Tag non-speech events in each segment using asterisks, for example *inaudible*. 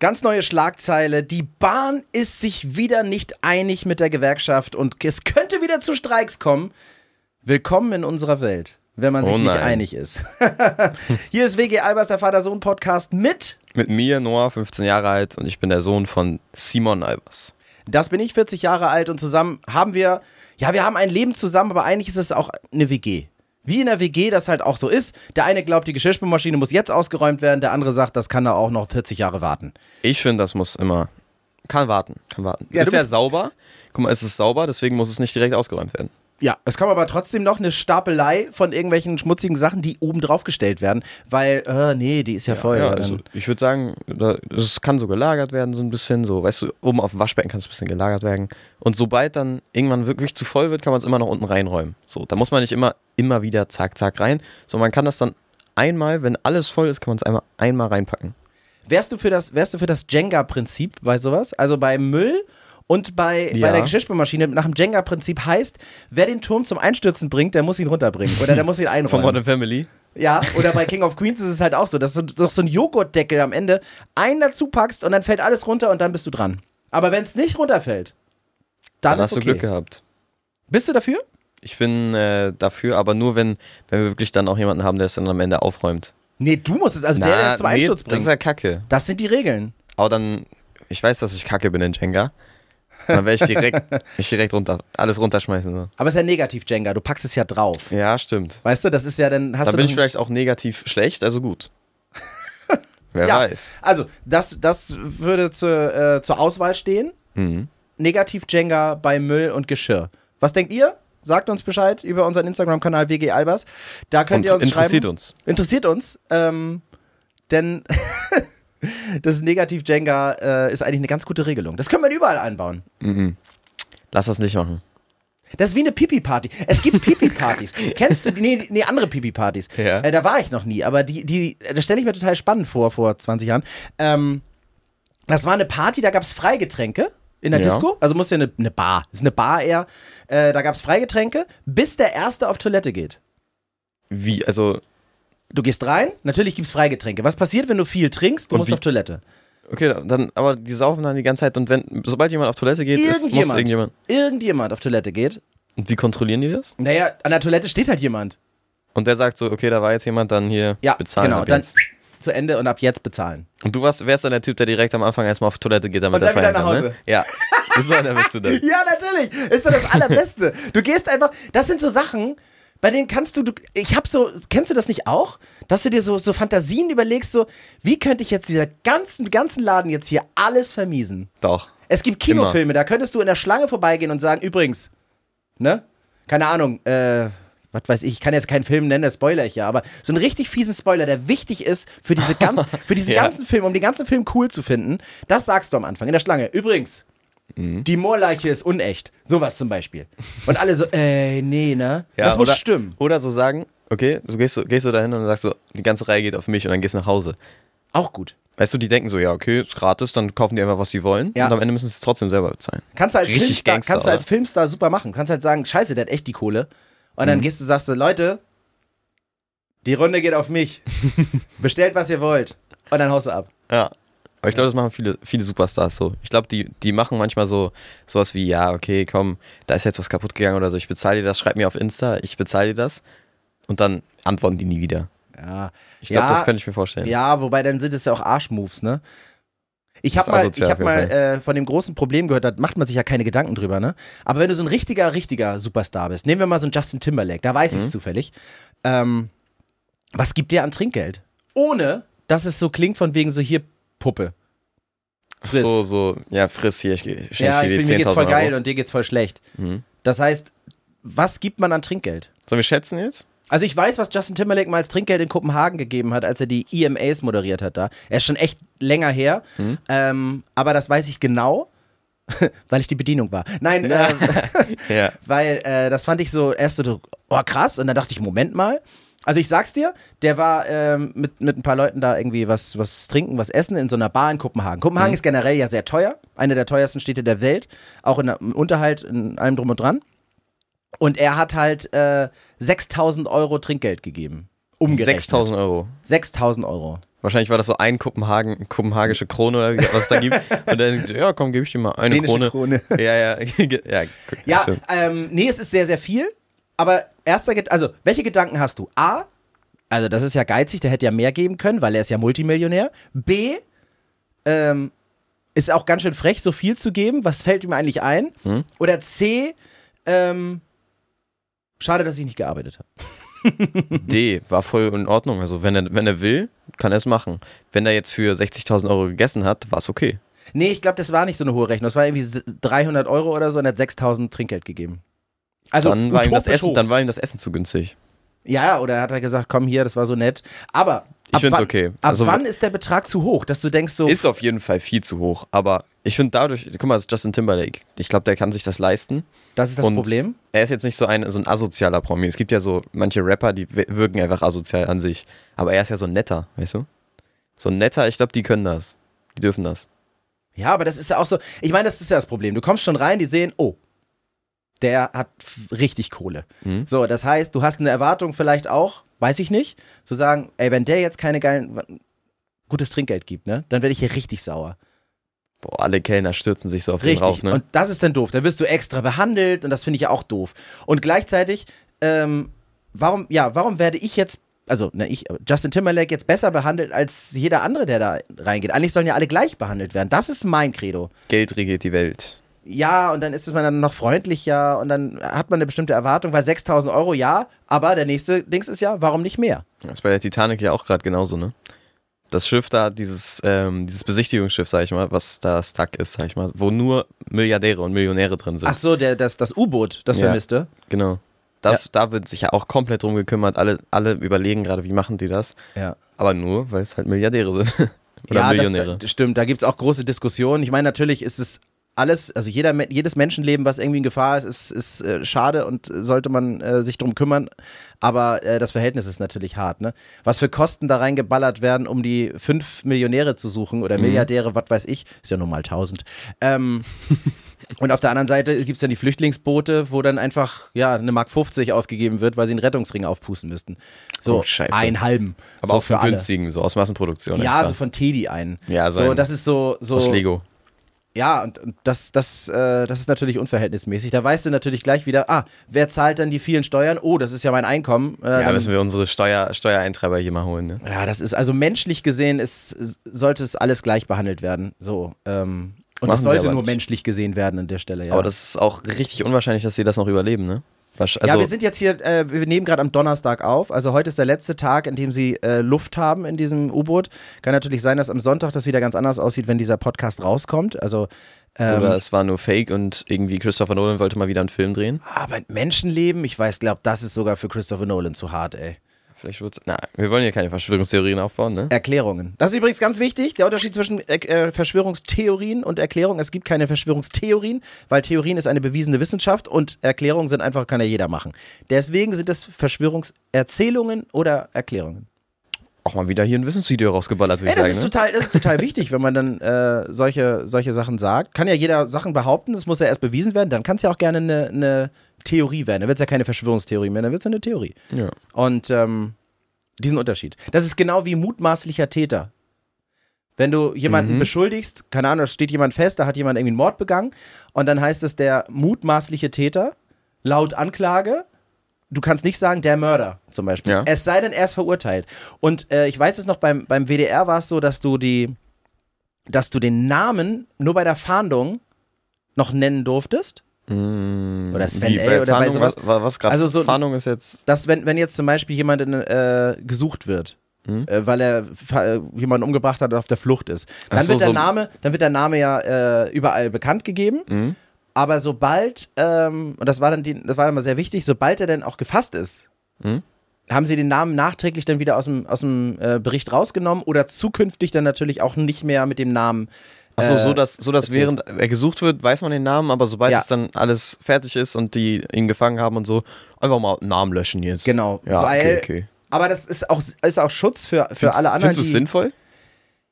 Ganz neue Schlagzeile. Die Bahn ist sich wieder nicht einig mit der Gewerkschaft und es könnte wieder zu Streiks kommen. Willkommen in unserer Welt, wenn man sich Oh nicht einig ist. *laughs* Hier ist WG Albers, der Vater-Sohn-Podcast mit. Mit mir, Noah, 15 Jahre alt und ich bin der Sohn von Simon Albers. Das bin ich, 40 Jahre alt und zusammen haben wir, ja, wir haben ein Leben zusammen, aber eigentlich ist es auch eine WG. Wie in der WG das halt auch so ist. Der eine glaubt, die Geschirrspülmaschine muss jetzt ausgeräumt werden, der andere sagt, das kann da auch noch 40 Jahre warten. Ich finde, das muss immer. Kann warten, kann warten. Ja, ist ja sauber. Guck mal, es ist sauber, deswegen muss es nicht direkt ausgeräumt werden. Ja, es kommt aber trotzdem noch eine Stapelei von irgendwelchen schmutzigen Sachen, die oben drauf gestellt werden, weil, äh, nee, die ist ja voll. Ja, also ich würde sagen, da- es kann so gelagert werden, so ein bisschen, so, weißt du, oben auf dem Waschbecken kann es ein bisschen gelagert werden. Und sobald dann irgendwann wirklich zu voll wird, kann man es immer noch unten reinräumen. So, da muss man nicht immer, immer wieder zack, zack rein, sondern man kann das dann einmal, wenn alles voll ist, kann man es einmal, einmal reinpacken. Wärst du für das, wärst du für das Jenga-Prinzip bei sowas? Also bei Müll und bei, bei Ja. der Geschirrspülmaschine nach dem Jenga-Prinzip heißt, wer den Turm zum Einstürzen bringt, der muss ihn runterbringen. Oder der muss ihn Von einräumen. Modern Family. Ja, oder bei King of Queens ist es halt auch so, dass du doch so ein Joghurtdeckel am Ende einen dazu packst und dann fällt alles runter und dann bist du dran. Aber wenn es nicht runterfällt, dann, Dann hast okay. du Glück gehabt. Bist du dafür? Ich bin äh, dafür, aber nur, wenn, wenn wir wirklich dann auch jemanden haben, der es dann am Ende aufräumt. Nee, du musst es, also der, der es zum Einsturz das bringt. ist ja kacke. Das sind die Regeln. Aber dann, ich weiß, dass ich kacke bin in Jenga. Dann werde ich direkt, ich direkt runter, alles runterschmeißen. So. Aber es ist ja negativ, Jenga. Du packst es ja drauf. Ja, stimmt. Weißt du, das ist ja dann. Hast Da du bin ich vielleicht auch negativ schlecht, also gut. *laughs* Wer Ja. weiß. Also, das, das würde zu, äh, zur Auswahl stehen. Mhm. Negativ Jenga bei Müll und Geschirr. Was denkt ihr? Sagt uns Bescheid über unseren Instagram-Kanal WG Albers. Da könnt Und ihr uns interessiert schreiben. uns. Interessiert uns. Ähm, denn *laughs* das Negativ Jenga äh, ist eigentlich eine ganz gute Regelung. Das können wir überall einbauen. Mhm. Lass das nicht machen. Das ist wie eine Pipi-Party. Es gibt Pipi-Partys. *laughs* Kennst du die? Nee, nee andere Pipi-Partys. Ja. Äh, da war ich noch nie, aber die, die, das stelle ich mir total spannend vor, vor 20 Jahren. Ähm, das war eine Party, da gab es Freigetränke in der Ja. Disco. Also musste eine, eine Bar. Das ist eine Bar eher. Äh, da gab es Freigetränke, bis der Erste auf Toilette geht. Wie, also, Du gehst rein, natürlich gibt es Freigetränke. Was passiert, wenn du viel trinkst? Du Und musst wie- auf Toilette. okay, dann, aber die saufen dann die ganze Zeit und wenn, sobald jemand auf Toilette geht, ist, muss Irgendjemand. irgendjemand. Irgendjemand auf Toilette geht. Und wie kontrollieren die das? Naja, an der Toilette steht halt jemand. Und der sagt so, okay, da war jetzt jemand, dann hier Ja, bezahlen. genau. Dann jetzt. zu Ende und ab jetzt bezahlen. Und du warst, wärst dann der Typ, der direkt am Anfang erstmal auf Toilette geht, damit Und er dann wieder feiern nach kann, Hause. ne? Ja. So, dann bist du dann. *laughs* Ja, natürlich. Ist doch das Allerbeste. Du gehst einfach, das sind so Sachen, bei denen kannst du, du ich hab so, kennst du das nicht auch? Dass du dir so, so Fantasien überlegst, so, wie könnte ich jetzt dieser ganzen, ganzen Laden jetzt hier alles vermiesen? Doch. Es gibt Kinofilme, da könntest du in der Schlange vorbeigehen und sagen, übrigens, ne? Keine Ahnung, äh, was weiß ich, ich kann jetzt keinen Film nennen, der spoiler ich ja, aber so einen richtig fiesen Spoiler, der wichtig ist für, diese *laughs* ganz, für diesen Ja. ganzen Film, um den ganzen Film cool zu finden, das sagst du am Anfang in der Schlange. Übrigens, Mhm. die Moorleiche ist unecht. Sowas zum Beispiel. Und alle so, ey, nee, ne? Ja, das muss oder, stimmen. Oder so sagen, okay, du gehst, so- gehst du dahin und sagst so, die ganze Reihe geht auf mich und dann gehst du nach Hause. Auch gut. Weißt du, die denken so, ja, okay, ist gratis, dann kaufen die einfach, was sie wollen. Ja. Und am Ende müssen sie es trotzdem selber bezahlen. Kannst du als, Richtig Filmstar, Gangster, kannst du als? Filmstar super machen. Kannst halt sagen, scheiße, der hat echt die Kohle. Und dann gehst du, sagst du, Leute, die Runde geht auf mich. *laughs* Bestellt, was ihr wollt. Und dann haust du ab. Ja. Aber ich glaube, das machen viele, viele Superstars so. Ich glaube, die, die machen manchmal so sowas wie, ja, okay, komm, da ist jetzt was kaputt gegangen oder so, ich bezahle dir das, schreib mir auf Insta, ich bezahle dir das. Und dann antworten die nie wieder. Ja. Ich glaube, Ja, das könnte ich mir vorstellen. Ja, wobei dann sind es ja auch Arschmoves, ne? Ich habe mal, ich hab mal äh, von dem großen Problem gehört, da macht man sich ja keine Gedanken drüber, ne? Aber wenn du so ein richtiger, richtiger Superstar bist, nehmen wir mal so einen Justin Timberlake, da weiß ich Mhm. es zufällig, ähm, was gibt der an Trinkgeld? Ohne, dass es so klingt von wegen so hier Puppe. Friss. So, so, ja, friss hier, ich, ich Ja, ich bin, mir geht's 10.000 voll Euro. geil und dir geht's voll schlecht. Mhm. Das heißt, was gibt man an Trinkgeld? Sollen wir schätzen jetzt? Also ich weiß, was Justin Timberlake mal als Trinkgeld in Kopenhagen gegeben hat, als er die EMAs moderiert hat da. Er ist schon echt länger her, Mhm. ähm, aber das weiß ich genau, *laughs* weil ich die Bedienung war. Nein, äh, *laughs* Ja. *laughs* weil äh, das fand ich so erst so, oh krass, und dann dachte ich, Moment mal. Also ich sag's dir, der war ähm, mit, mit ein paar Leuten da irgendwie was, was trinken, was essen in so einer Bar in Kopenhagen. Kopenhagen Mhm. ist generell ja sehr teuer, eine der teuersten Städte der Welt, auch in im Unterhalt, in allem drum und dran. Und er hat halt äh, 6000 Euro Trinkgeld gegeben. Umgerechnet. 6.000 Euro. 6000 Euro. Wahrscheinlich war das so ein Kopenhagen, kopenhagische Krone oder was es da gibt. *laughs* Und dann, ja, komm, gebe ich dir mal eine Krone. Krone. Ja, ja, *laughs* ja. Ja, ähm, nee, es ist sehr, sehr viel. Aber erster, Ged- also welche Gedanken hast du? A, also das ist ja geizig, der hätte ja mehr geben können, weil er ist ja Multimillionär. B, ähm, ist auch ganz schön frech, so viel zu geben. Was fällt ihm eigentlich ein? Hm? Oder C, ähm, schade, dass ich nicht gearbeitet habe. D war voll in Ordnung. Also wenn er, wenn er will, kann er es machen. Wenn er jetzt für 60.000 Euro gegessen hat, war es okay. Nee, ich glaube, das war nicht so eine hohe Rechnung. Das war irgendwie s- 300 Euro oder so und er hat 6000 Trinkgeld gegeben. Also dann, war ihm das Essen, hoch. dann war ihm das Essen zu günstig. Ja, oder hat er gesagt, komm hier, das war so nett. Aber Ich ab find's wann- okay. Ab Also- wann ist der Betrag zu hoch, dass du denkst so, Ist auf jeden Fall viel zu hoch. Aber ich finde dadurch, guck mal, das ist Justin Timberlake. Ich glaube, der kann sich das leisten. das ist das und- Problem? Er ist jetzt nicht so ein, so ein asozialer Promi. Es gibt ja so manche Rapper, die wir- wirken einfach asozial an sich. Aber er ist ja so ein netter, weißt du? So ein netter, ich glaube, die können das. Die dürfen das. Ja, aber das ist ja auch so, ich meine, das ist ja das Problem. Du kommst schon rein, die sehen, oh, der hat richtig Kohle. Mhm. So, das heißt, du hast eine Erwartung vielleicht auch, weiß ich nicht, zu sagen, ey, wenn der jetzt keine geilen, gutes Trinkgeld gibt, ne, dann werde ich hier richtig sauer. Boah, alle Kellner stürzen sich so auf Richtig. den rauf, ne? Und das ist dann doof. Da wirst du extra behandelt und das finde ich ja auch doof. Und gleichzeitig, ähm, warum, ja, warum werde ich jetzt, also ne, ich, Justin Timberlake jetzt besser behandelt als jeder andere, der da reingeht? Eigentlich sollen ja alle gleich behandelt werden. Das ist mein Credo. Geld regiert die Welt. Ja, und dann ist man dann noch freundlicher und dann hat man eine bestimmte Erwartung, weil 6000 Euro ja, aber der nächste Dings ist ja, warum nicht mehr? Das ist bei der Titanic ja auch gerade genauso, ne? Das Schiff da, dieses, ähm, dieses Besichtigungsschiff, sag ich mal, was da stuck ist, sag ich mal, wo nur Milliardäre und Millionäre drin sind. Ach so, der, das, das U-Boot, das Ja. vermisste. Genau. Das, Da wird sich ja auch komplett drum gekümmert. Alle, alle überlegen gerade, wie machen die das. Ja. Aber nur, weil es halt Milliardäre sind. *laughs* Oder ja, Millionäre. Das, stimmt, da gibt es auch große Diskussionen. Ich meine, natürlich ist es alles, also jeder, jedes Menschenleben, was irgendwie in Gefahr ist, ist, ist äh, schade und sollte man äh, sich drum kümmern. Aber äh, das Verhältnis ist natürlich hart. Ne? Was für Kosten da reingeballert werden, um die fünf Millionäre zu suchen oder Milliardäre, was weiß ich, ist ja nur mal 1000. Ähm, *laughs* und auf der anderen Seite gibt es dann die Flüchtlingsboote, wo dann einfach ja eine Mark 50 ausgegeben wird, weil sie einen Rettungsring aufpusten müssten. So Oh, einen halben. Aber so auch so für alle. günstigen, so aus Massenproduktion. Ja, extra. so von Teddy einen. Ja, so, sein- das ist so, so aus Lego. Ja, und, und das, das, äh, das ist natürlich unverhältnismäßig. Da weißt du natürlich gleich wieder, ah, wer zahlt dann die vielen Steuern? Oh, das ist ja mein Einkommen. Äh, Ja, müssen wir unsere Steuer, Steuereintreiber hier mal holen, ne? ja, das ist also menschlich gesehen, ist, sollte es alles gleich behandelt werden. So. Ähm, und Machen es sie sollte nur nicht. menschlich gesehen werden an der Stelle. Ja. Aber das ist auch richtig unwahrscheinlich, dass sie das noch überleben, ne? Also, ja, wir sind jetzt hier, äh, wir nehmen gerade am Donnerstag auf. Also heute ist der letzte Tag, in dem sie äh, Luft haben in diesem U-Boot. Kann natürlich sein, dass am Sonntag das wieder ganz anders aussieht, wenn dieser Podcast rauskommt. Also ähm, oder es war nur Fake und irgendwie Christopher Nolan wollte mal wieder einen Film drehen. aber Menschenleben, ich weiß, glaube, das ist sogar für Christopher Nolan zu hart, ey. Vielleicht wird's. Na, wir wollen ja keine Verschwörungstheorien aufbauen, ne? Erklärungen. Das ist übrigens ganz wichtig, der Unterschied zwischen äh, äh, Verschwörungstheorien und Erklärungen. Es gibt keine Verschwörungstheorien, weil Theorien ist eine bewiesene Wissenschaft und Erklärungen sind einfach, kann ja jeder machen. Deswegen sind es Verschwörungserzählungen oder Erklärungen. Auch mal wieder hier ein Wissensvideo rausgeballert, würde ich das, ist sagen. Ne? total, das ist total wichtig, wenn man dann äh, solche, solche Sachen sagt. Kann ja jeder Sachen behaupten, das muss ja erst bewiesen werden. Dann kann es ja auch gerne eine, eine Theorie werden. Dann wird es ja keine Verschwörungstheorie mehr, dann wird es eine Theorie. Ja. Und ähm, diesen Unterschied. Das ist genau wie mutmaßlicher Täter. Wenn du jemanden Mhm. beschuldigst, keine Ahnung, es steht jemand fest, da hat jemand irgendwie einen Mord begangen und dann heißt es der mutmaßliche Täter, laut Anklage, du kannst nicht sagen, der Mörder zum Beispiel. Ja. Es sei denn, er ist verurteilt. Und äh, ich weiß es noch, beim, beim WDR war es so, dass du die, dass du den Namen nur bei der Fahndung noch nennen durftest. Mm, Oder Sven bei oder bei Fahndung, sowas. Was, was, Also so- Fahndung ist jetzt. dass wenn, wenn jetzt zum Beispiel jemand in, äh, gesucht wird, Mhm. äh, weil er äh, jemanden umgebracht hat und auf der Flucht ist, dann, so, wird, der so- Name, dann wird der Name ja äh, überall bekannt gegeben. Mhm. Aber sobald, ähm, und das war dann die, das war immer sehr wichtig, sobald er dann auch gefasst ist, Mhm. haben sie den Namen nachträglich dann wieder aus dem, aus dem äh, Bericht rausgenommen oder zukünftig dann natürlich auch nicht mehr mit dem Namen. Achso, äh, so dass, so dass erzählt. während er gesucht wird, weiß man den Namen, aber sobald Ja. es dann alles fertig ist und die ihn gefangen haben und so, einfach mal Namen löschen jetzt. Genau, Ja, weil. okay, okay. Aber das ist auch, ist auch Schutz für, für Findest- alle anderen. Findest du es sinnvoll?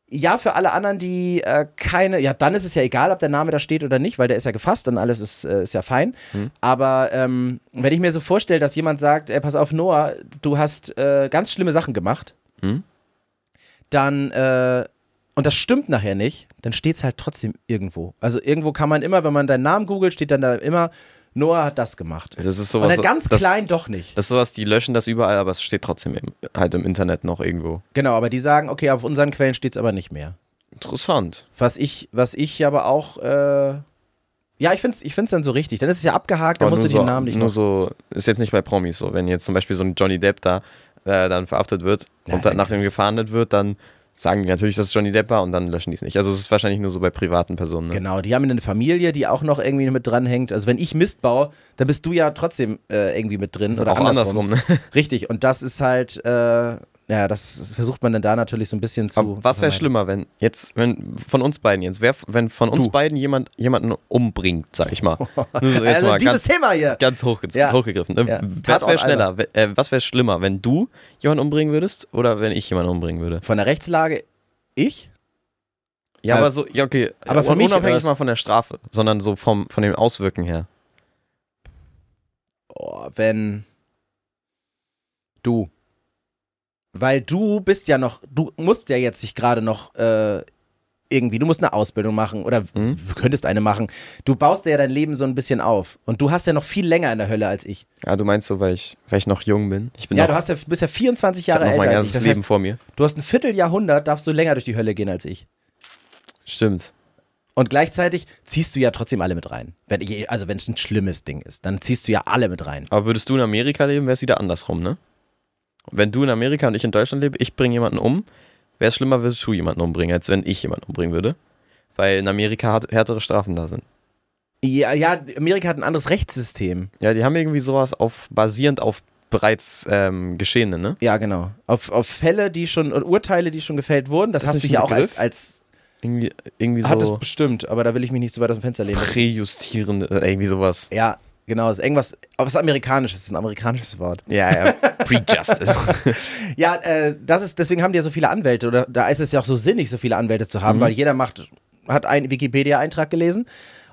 Ja, für alle anderen, die äh, keine, ja, dann ist es ja egal, ob der Name da steht oder nicht, weil der ist ja gefasst und alles ist, äh, ist ja fein. Hm. Aber ähm, wenn ich mir so vorstelle, dass jemand sagt, ey, pass auf, Noah, du hast äh, ganz schlimme Sachen gemacht, Hm? dann, äh, und das stimmt nachher nicht, dann steht es halt trotzdem irgendwo. Also irgendwo kann man immer, wenn man deinen Namen googelt, steht dann da immer, Noah hat das gemacht. Das ist Und sowas, dann ganz das, klein doch nicht. Das ist sowas, die löschen das überall, aber es steht trotzdem im, halt im Internet noch irgendwo. Genau, aber die sagen, okay, auf unseren Quellen steht es aber nicht mehr. Interessant. Was ich, was ich aber auch, äh, ja, ich finde es ich find's dann so richtig. Dann ist es ja abgehakt, dann Aber musst du nur den so, Namen nicht Nur noch. so, ist jetzt nicht bei Promis so. Wenn jetzt zum Beispiel so ein Johnny Depp da äh, dann verhaftet wird Ja, und dann dann nach dem ist- gefahndet wird, dann sagen die natürlich, dass es Johnny Depp war und dann löschen die es nicht. Also es ist wahrscheinlich nur so bei privaten Personen. Ne? Genau, die haben eine Familie, die auch noch irgendwie mit dranhängt. Also wenn ich Mist baue, dann bist du ja trotzdem äh, irgendwie mit drin. Oder Auch andersrum. andersrum. ne? Richtig, und das ist halt, äh, ja, das versucht man dann da natürlich so ein bisschen zu. Aber was wäre schlimmer, wenn jetzt, wenn von uns beiden jetzt, wer, wenn von uns Du. beiden jemand jemanden umbringt, sag ich mal. *laughs* Nur so jetzt Also mal dieses ganz, Thema hier. ganz hochge Ja. hochgegriffen. Ne? Ja. Was wäre schneller, äh, was wäre schlimmer, wenn du jemanden umbringen würdest oder wenn ich jemanden umbringen würde? Von der Rechtslage ich? Ja, Äh, aber so, ja, okay, aber un- mich unabhängig mal von der Strafe, sondern so vom, von dem Auswirken her. Oh, wenn du. Weil du bist ja noch, du musst ja jetzt sich gerade noch äh, irgendwie, du musst eine Ausbildung machen oder Mhm. du könntest eine machen. Du baust ja dein Leben so ein bisschen auf. Und du hast ja noch viel länger in der Hölle als ich. Ja, du meinst so, weil ich, weil ich noch jung bin. Ich bin Ja, noch, du hast ja, bist ja 24 ich hab Jahre noch mein älter als ich. ganzes Das Leben heißt, vor mir. du hast ein Vierteljahrhundert, darfst du länger durch die Hölle gehen als ich. Stimmt. Und gleichzeitig ziehst du ja trotzdem alle mit rein. Wenn, also wenn es ein schlimmes Ding ist, dann ziehst du ja alle mit rein. Aber würdest du in Amerika leben, wäre es wieder andersrum, ne? Wenn du in Amerika und ich in Deutschland lebe, ich bringe jemanden um, wäre es schlimmer, würdest du jemanden umbringen, als wenn ich jemanden umbringen würde. Weil in Amerika härtere Strafen da sind. Ja, ja, Amerika hat ein anderes Rechtssystem. Ja, die haben irgendwie sowas auf basierend auf bereits ähm, Geschehene, ne? Ja, genau. Auf, auf Fälle, die schon, und Urteile, die schon gefällt wurden, das Ist hast du ja auch als, als Irgendwie, irgendwie hat es so bestimmt, aber da will ich mich nicht so weit aus dem Fenster lehnen. präjustierende, äh, irgendwie sowas. Ja, genau, das ist irgendwas, aber was amerikanisches, ist ein amerikanisches Wort. Ja, ja, *laughs* Pre-Justice. *laughs* Ja, äh, das ist, deswegen haben die ja so viele Anwälte, oder da ist es ja auch so sinnig, so viele Anwälte zu haben, Mhm. weil jeder macht, hat einen Wikipedia-Eintrag gelesen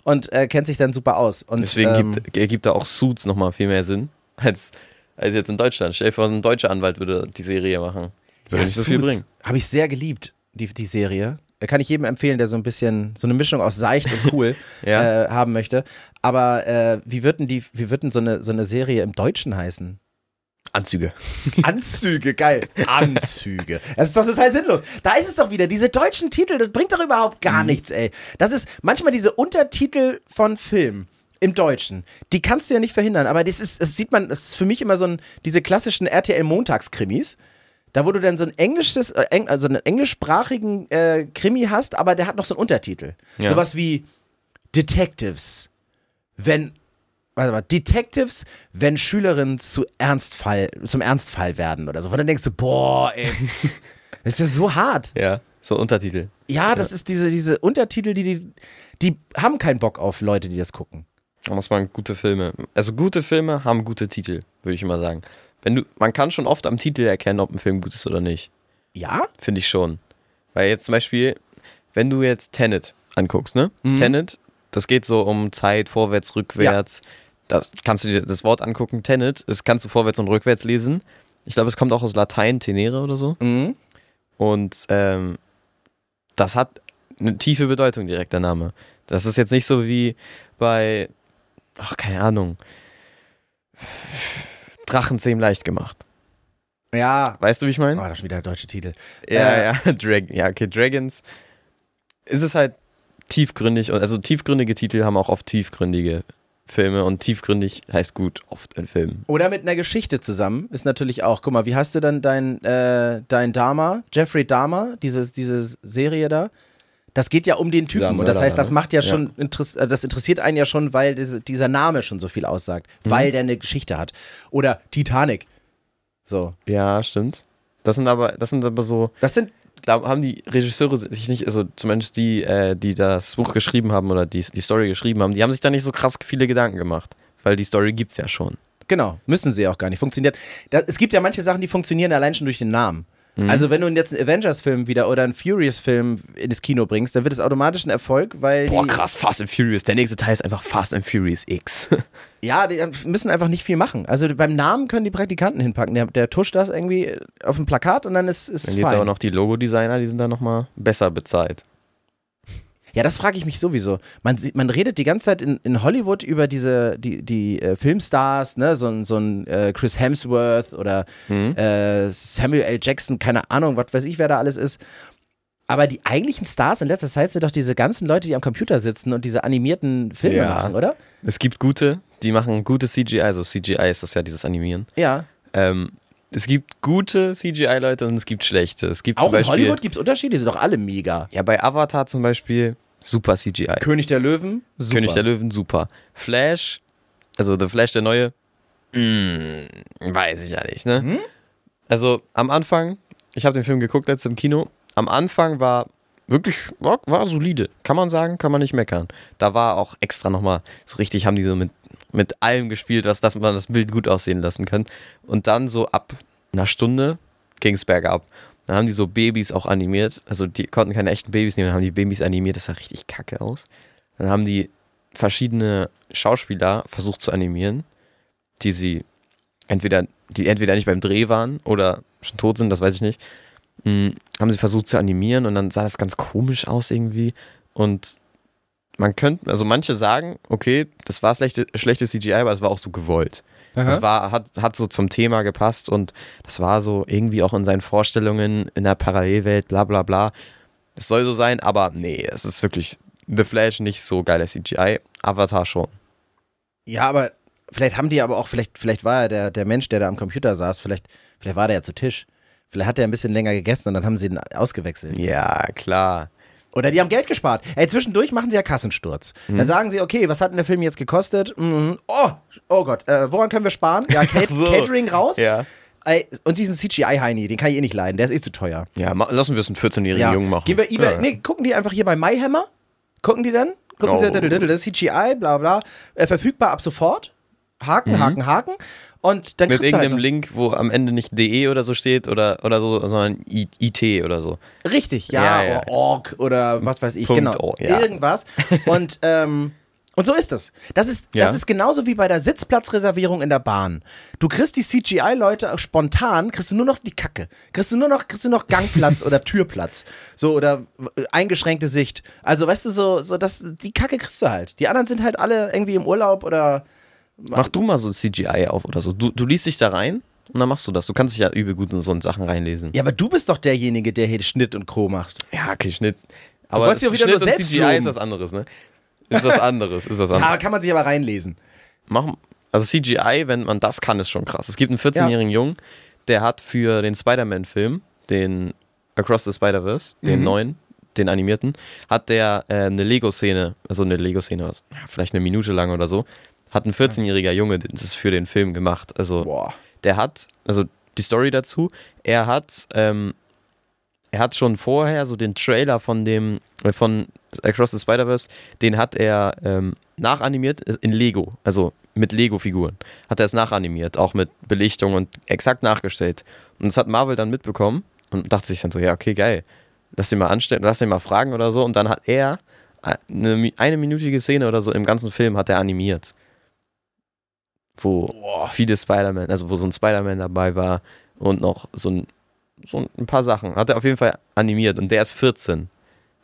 und äh, kennt sich dann super aus. Und, Deswegen ähm, gibt, ergibt da auch Suits nochmal viel mehr Sinn, als, als jetzt in Deutschland. Stell dir vor, ein deutscher Anwalt würde die Serie machen. Würde nicht so viel bringen. Habe ich sehr geliebt, die, die Serie. Äh, Kann ich jedem empfehlen, der so ein bisschen, so eine Mischung aus seicht und cool *laughs* Ja. äh, haben möchte. Aber äh, wie wird denn die, wie wird denn so eine, so eine Serie im Deutschen heißen? Anzüge. *laughs* Anzüge, geil. Anzüge. Das ist doch total sinnlos. Da ist es doch wieder, diese deutschen Titel, das bringt doch überhaupt gar nichts, ey. Das ist manchmal diese Untertitel von Filmen im Deutschen, die kannst du ja nicht verhindern, aber das ist, das sieht man, das ist für mich immer so ein, diese klassischen RTL-Montagskrimis. Da, wo du dann so ein englisches, äh, also einen englischsprachigen äh, Krimi hast, aber der hat noch so einen Untertitel. Ja. Sowas wie Detectives. Wenn, warte mal, Detectives, wenn Schülerinnen zu Ernstfall, zum Ernstfall werden oder so. Und dann denkst du, boah, ey, das *laughs* ist ja so hart. Ja, so Untertitel. Ja, das ist diese, diese Untertitel, die, die, die haben keinen Bock auf Leute, die das gucken. Da muss man gute Filme. Also gute Filme haben gute Titel, würde ich immer sagen. Wenn du, man kann schon oft am Titel erkennen, ob ein Film gut ist oder nicht. Ja? Finde ich schon. Weil jetzt zum Beispiel, wenn du jetzt Tenet anguckst, ne? Mhm. Tenet, das geht so um Zeit, vorwärts, rückwärts. Das kannst du dir das Wort angucken, Tenet, das kannst du vorwärts und rückwärts lesen. Ich glaube, es kommt auch aus Latein, tenere oder so. Mhm. Und ähm, das hat eine tiefe Bedeutung direkt, der Name. Das ist jetzt nicht so wie bei, ach, keine Ahnung, Drachenzähm leicht gemacht. Ja. Weißt du, wie ich meine? Oh, das ist wieder der deutsche Titel. Ja, Äh. ja, *laughs* Drag ja, okay, Dragons. Ist es halt tiefgründig und also tiefgründige Titel haben auch oft tiefgründige Filme und tiefgründig heißt gut oft in Filmen. Oder mit einer Geschichte zusammen ist natürlich auch. Guck mal, wie hast du dann dein, äh, dein Dahmer, Jeffrey Dahmer, dieses, diese Serie da? Das geht ja um den Typen. Dieser und das heißt, das ne? macht ja Ja. schon, äh, das interessiert einen ja schon, weil diese, dieser Name schon so viel aussagt. Mhm. Weil der eine Geschichte hat. Oder Titanic. So. Ja, stimmt. Das sind aber, das sind aber so, Das sind, da haben die Regisseure sich nicht, also zumindest die, äh, die das Buch geschrieben haben oder die, die Story geschrieben haben, die haben sich da nicht so krass viele Gedanken gemacht. Weil die Story gibt's ja schon. genau, müssen sie auch gar nicht. Funktioniert. Da, es gibt ja manche Sachen, die funktionieren allein schon durch den Namen. Mhm. Also wenn du jetzt einen Avengers-Film wieder oder einen Furious-Film ins Kino bringst, dann wird es automatisch ein Erfolg, weil Boah, krass, Fast and Furious. Der nächste Teil ist einfach Fast and Furious X. *laughs* ja, die müssen einfach nicht viel machen. Also beim Namen können die Praktikanten hinpacken. Der, der tuscht das irgendwie auf ein Plakat und dann ist es Dann gibt es aber noch die Logodesigner, die sind dann nochmal besser bezahlt. Ja, das frage ich mich sowieso. Man, sieht- man redet die ganze Zeit in, in Hollywood über diese, die, die äh, Filmstars, ne, so, ein- so ein äh, Chris Hemsworth oder Mhm. äh, Samuel L. Jackson, keine Ahnung, was weiß ich, wer da alles ist. Aber die eigentlichen Stars in letzter Zeit sind doch diese ganzen Leute, die am Computer sitzen und diese animierten Filme Ja. machen, oder? Es gibt gute, die machen gute CGI, also CGI ist das ja dieses Animieren. Ja. Ähm, es gibt gute CGI-Leute und es gibt schlechte. Es gibt Auch zum in Beispiel, Hollywood gibt es Unterschiede, die sind doch alle mega. ja bei Avatar zum Beispiel, super CGI. König der Löwen, super. König der Löwen, super. Flash, also The Flash, der neue, mm, weiß ich ja nicht, ne? Hm? Also am Anfang, ich habe den Film geguckt jetzt im Kino, am Anfang war wirklich, war, war solide, kann man sagen, kann man nicht meckern. Da war auch extra nochmal, so richtig haben die so mit, mit allem gespielt, was, dass man das Bild gut aussehen lassen kann. Und dann so ab einer Stunde ging es bergab. Dann haben die so Babys auch animiert. Also die konnten keine echten Babys nehmen, dann haben die Babys animiert. Das sah richtig kacke aus. Dann haben die verschiedene Schauspieler versucht zu animieren, die sie entweder, die entweder nicht beim Dreh waren oder schon tot sind, das weiß ich nicht. Hm, haben sie versucht zu animieren und dann sah das ganz komisch aus irgendwie. Und man könnte, also manche sagen, okay, das war schlechte, schlechte CGI, aber es war auch so gewollt. Aha. Das war, hat, hat so zum Thema gepasst und das war so irgendwie auch in seinen Vorstellungen in der Parallelwelt, bla bla bla. Es soll so sein, aber nee, es ist wirklich The Flash nicht so geiler CGI. Avatar schon. Ja, aber vielleicht haben die aber auch, vielleicht, vielleicht war ja der, der Mensch, der da am Computer saß, vielleicht, vielleicht war der ja zu Tisch. Vielleicht hat er ein bisschen länger gegessen und dann haben sie ihn ausgewechselt. Ja, klar. Oder die haben Geld gespart. Ey, zwischendurch machen sie ja Kassensturz. Mhm. Dann sagen sie, okay, was hat denn der Film jetzt gekostet? Mhm. Oh, oh Gott, äh, woran können wir sparen? Ja, *laughs* Cat so. Catering raus. Ja. Und diesen CGI-Heini, den kann ich eh nicht leiden, der ist eh zu teuer. Ja, lassen wir es einen 14-jährigen Ja. Jungen machen. Gehen wir eBay, ja. nee, gucken die einfach hier bei MyHammer? Gucken die dann? Gucken Oh. sie, das ist CGI, bla bla. Äh, verfügbar ab sofort. Haken, Haken, Haken. Und dann. Mit halt irgendeinem noch- Link, wo am Ende nicht DE oder so steht oder, oder so, sondern I, IT oder so. Richtig, ja, Ja, ja. oder org oder was weiß ich, Punkt genau. org, ja. Irgendwas. *laughs* Und, ähm, und so ist es. Das ist, Ja. das ist genauso wie bei der Sitzplatzreservierung in der Bahn. Du kriegst die CGI-Leute spontan, kriegst du nur noch die Kacke. Kriegst du nur noch, kriegst du noch Gangplatz *laughs* oder Türplatz. So, oder äh, eingeschränkte Sicht. Also, weißt du, so, so das, die Kacke kriegst du halt. Die anderen sind halt alle irgendwie im Urlaub oder. Mach du mal so CGI auf oder so. Du, du liest dich da rein und dann machst du das. Du kannst dich ja übel gut in so Sachen reinlesen. Ja, aber du bist doch derjenige, der hier Schnitt und Co. macht. Ja, okay, Schnitt. Aber auch wieder Schnitt und CGI loben. ist was anderes, ne? Ist was anderes, ist was Ja, anderes. kann man sich aber reinlesen. Mach, also CGI, wenn man das kann, ist schon krass. Es gibt einen 14-jährigen Jungen, der hat für den Spider-Man-Film, den Across the Spider-Verse, den Mhm. neuen, den animierten, hat der äh, eine Lego-Szene, also eine Lego-Szene, ja, vielleicht eine Minute lang oder so, hat ein 14-jähriger Junge das für den Film gemacht. Also Boah. der hat, also die Story dazu, er hat, ähm, er hat schon vorher so den Trailer von dem, äh, von Across the Spider-Verse, den hat er ähm, nachanimiert in Lego, also mit Lego-Figuren. Hat er es nachanimiert, auch mit Belichtung und exakt nachgestellt. Und das hat Marvel dann mitbekommen und dachte sich dann so, ja, okay, geil. Lass den mal anstellen, lass den mal fragen oder so. Und dann hat er äh, eine, eine minütige Szene oder so im ganzen Film hat er animiert. Wo Boah. viele Spider-Man, also wo so ein Spider-Man dabei war und noch so ein, so ein paar Sachen. Hat er auf jeden Fall animiert und der ist 14.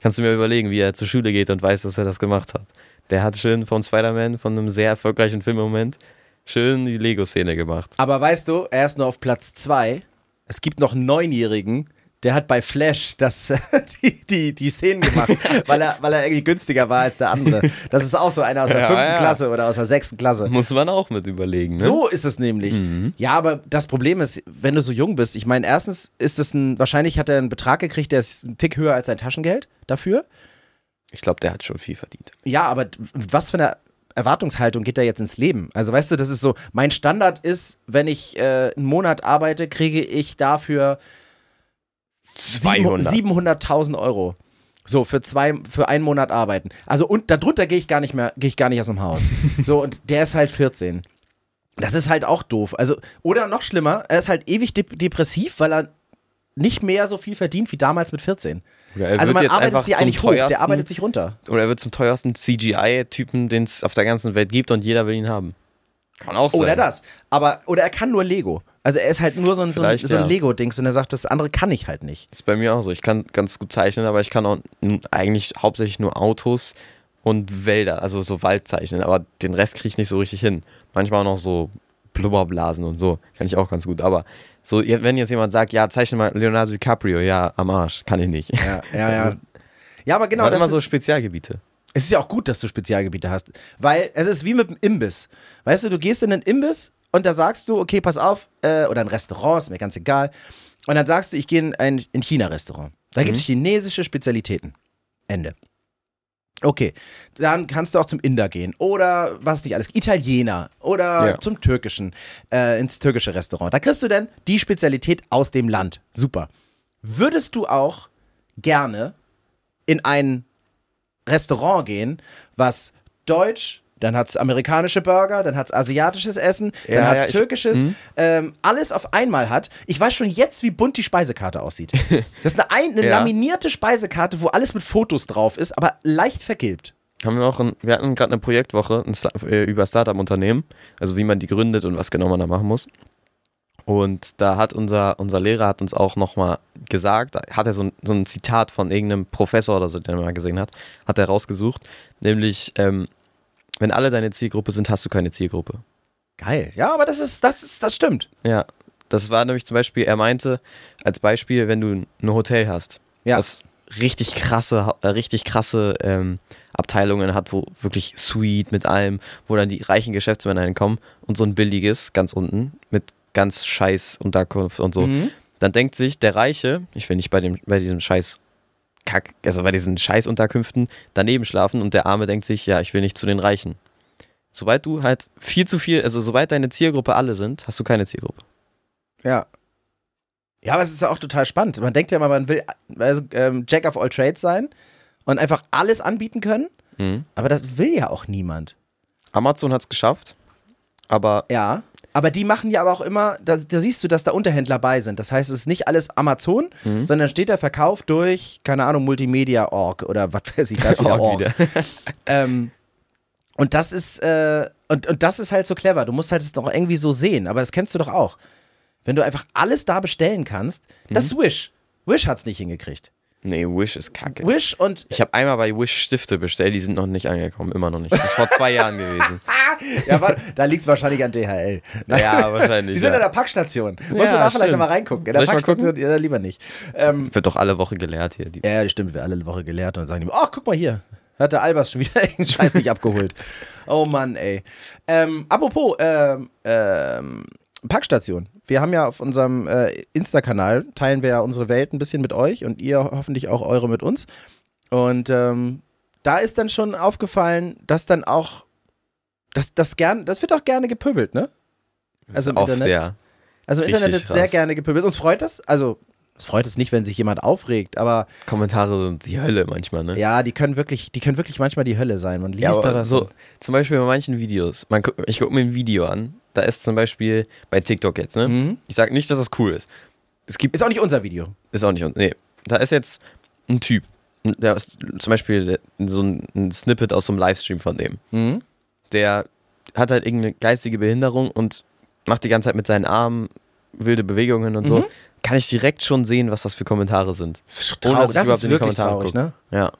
Kannst du mir überlegen, wie er zur Schule geht und weiß, dass er das gemacht hat. Der hat schön von Spider-Man, von einem sehr erfolgreichen Film im Moment, schön die Lego-Szene gemacht. Aber weißt du, er ist nur auf Platz zwei. Es gibt noch einen Neunjährigen, der hat bei Flash das, *laughs* die, die, die Szenen gemacht, *laughs* weil er, weil er irgendwie günstiger war als der andere. Das ist auch so einer aus der Ja, fünften ja. Klasse oder aus der sechsten Klasse. Muss man auch mit überlegen, ne? So ist es nämlich. Mhm. Ja, aber das Problem ist, wenn du so jung bist, ich meine, erstens ist es ein, wahrscheinlich hat er einen Betrag gekriegt, der ist ein Tick höher als sein Taschengeld dafür. Ich glaube, der hat schon viel verdient. Ja, aber was für eine Erwartungshaltung geht da jetzt ins Leben? Also weißt du, das ist so, mein Standard ist, wenn ich äh, einen Monat arbeite, kriege ich dafür 200. 700.000 Euro. So, für zwei, für einen Monat arbeiten. Also und darunter gehe ich gar nicht mehr, gehe ich gar nicht aus dem Haus. *laughs* So, und der ist halt 14. Das ist halt auch doof. Also, oder noch schlimmer, er ist halt ewig dep depressiv, weil er nicht mehr so viel verdient wie damals mit 14. Oder er Also man arbeitet sich eigentlich hoch, der arbeitet sich runter. oder er wird zum teuersten CGI-Typen, den es auf der ganzen Welt gibt und jeder will ihn haben. Kann auch sein. Oder das. Aber, oder er kann nur Lego. Also er ist halt nur so ein, so ein, so ein ja. Lego-Dings und er sagt, das andere kann ich halt nicht. Das ist bei mir auch so. Ich kann ganz gut zeichnen, aber ich kann auch eigentlich hauptsächlich nur Autos und Wälder, also so Wald zeichnen. Aber den Rest kriege ich nicht so richtig hin. Manchmal auch noch so Blubberblasen und so. Kann ich auch ganz gut. Aber so, wenn jetzt jemand sagt, ja, zeichne mal Leonardo DiCaprio, ja, am Arsch, kann ich nicht. Ja, ja, ja. Ja, aber genau, Genau, das immer so Spezialgebiete. Es ist ja auch gut, dass du Spezialgebiete hast, weil es ist wie mit dem Imbiss. Weißt du, du gehst in einen Imbiss und da sagst du, okay, pass auf, äh, oder ein Restaurant, ist mir ganz egal. Und dann sagst du, ich gehe in ein in China-Restaurant. Da gibt es chinesische Spezialitäten. Ende. Okay, dann kannst du auch zum Inder gehen oder was nicht alles, Italiener oder Ja. zum türkischen, äh, ins türkische Restaurant. Da kriegst du dann die Spezialität aus dem Land. Super. Würdest du auch gerne in ein Restaurant gehen, was deutsch, dann hat es amerikanische Burger, dann hat es asiatisches Essen, dann Ja, hat es ja, ich- türkisches, Mhm. ähm, alles auf einmal hat. Ich weiß schon jetzt, wie bunt die Speisekarte aussieht. *laughs* Das ist eine, ein, eine Ja. laminierte Speisekarte, wo alles mit Fotos drauf ist, aber leicht vergilbt. Haben wir auch ein, wir hatten gerade eine Projektwoche ein Sta- äh, über Startup-Unternehmen, also wie man die gründet und was genau man da machen muss. Und da hat unser, unser Lehrer hat uns auch nochmal gesagt, hat er so ein, so ein Zitat von irgendeinem Professor oder so, den er mal gesehen hat, hat er rausgesucht, nämlich, ähm, wenn alle deine Zielgruppe sind, hast du keine Zielgruppe. Geil. Ja, aber das ist, das ist, das stimmt. Ja, das war nämlich zum Beispiel, er meinte, als Beispiel, wenn du ein Hotel hast, Ja. das richtig krasse, äh, richtig krasse ähm, Abteilungen hat, wo wirklich Suite mit allem, wo dann die reichen Geschäftsmänner hinkommen und so ein billiges ganz unten mit ganz scheiß Unterkunft und so. Mhm. Dann denkt sich der Reiche, ich will nicht bei dem, bei diesem scheiß Kack, also bei diesen scheiß Unterkünften daneben schlafen und der Arme denkt sich, ja, ich will nicht zu den Reichen. Sobald du halt viel zu viel, also sobald deine Zielgruppe alle sind, hast du keine Zielgruppe. Ja. Ja, aber es ist ja auch total spannend. Man denkt ja immer, man will also, ähm, Jack of all Trades sein und einfach alles anbieten können, Mhm. aber das will ja auch niemand. Amazon hat es geschafft, aber Ja. Aber die machen ja aber auch immer, da, da siehst du, dass da Unterhändler bei sind. Das heißt, es ist nicht alles Amazon, Mhm. sondern steht der Verkauf durch, keine Ahnung, Multimedia.org oder was weiß ich, da ist wieder Org Org. wieder. *laughs* Ähm, und das ist, äh, und, und das ist halt so clever. Du musst halt es doch irgendwie so sehen, aber das kennst du doch auch. Wenn du einfach alles da bestellen kannst, das ist Wish. Wish hat's nicht hingekriegt. Nee, Wish ist kacke. Wish und Ich habe einmal bei Wish Stifte bestellt, die sind noch nicht angekommen, immer noch nicht. Das ist vor zwei Jahren gewesen. *laughs* ja, warte, da liegt's wahrscheinlich an DHL. Ja, wahrscheinlich. Die sind ja. in der Packstation. Musst du da vielleicht nochmal reingucken. In der Soll Packstation, ja, lieber nicht. Ähm, Wird doch alle Woche geleert hier. Die ja, stimmt, wir alle Woche gelehrt und sagen ihm, ach, guck mal hier. Hat der Albers schon wieder *laughs* irgendeinen Scheiß nicht abgeholt. Oh Mann, ey. Ähm, apropos, ähm, ähm, Packstation. Wir haben ja auf unserem äh, Insta-Kanal, teilen wir ja unsere Welt ein bisschen mit euch und ihr hoffentlich auch eure mit uns. Und ähm, da ist dann schon aufgefallen, dass dann auch, das, das, gern, das wird auch gerne gepöbelt, ne? Also im oft, Internet. ja. Also im Internet wird sehr gerne gepöbelt. Uns freut das. Also, es freut es nicht, wenn sich jemand aufregt, aber Kommentare sind die Hölle manchmal, ne? ja, die können wirklich, die können wirklich manchmal die Hölle sein. Man liest Ja, da aber was. so, zum Beispiel bei manchen Videos, man, ich gucke mir ein Video an, da ist zum Beispiel bei TikTok jetzt, ne? Mhm. Ich sage nicht, dass das cool ist. Es gibt, Ist auch nicht unser Video. ist auch nicht, nee, da ist jetzt ein Typ, der ist zum Beispiel so ein, ein Snippet aus so einem Livestream von dem. Mhm. der hat halt irgendeine geistige Behinderung und macht die ganze Zeit mit seinen Armen wilde Bewegungen und so, Mhm. kann ich direkt schon sehen, was das für Kommentare sind. Das ist, Ohne, dass ich das überhaupt ist in die wirklich Kommentare traurig, gucke. ne? Ja.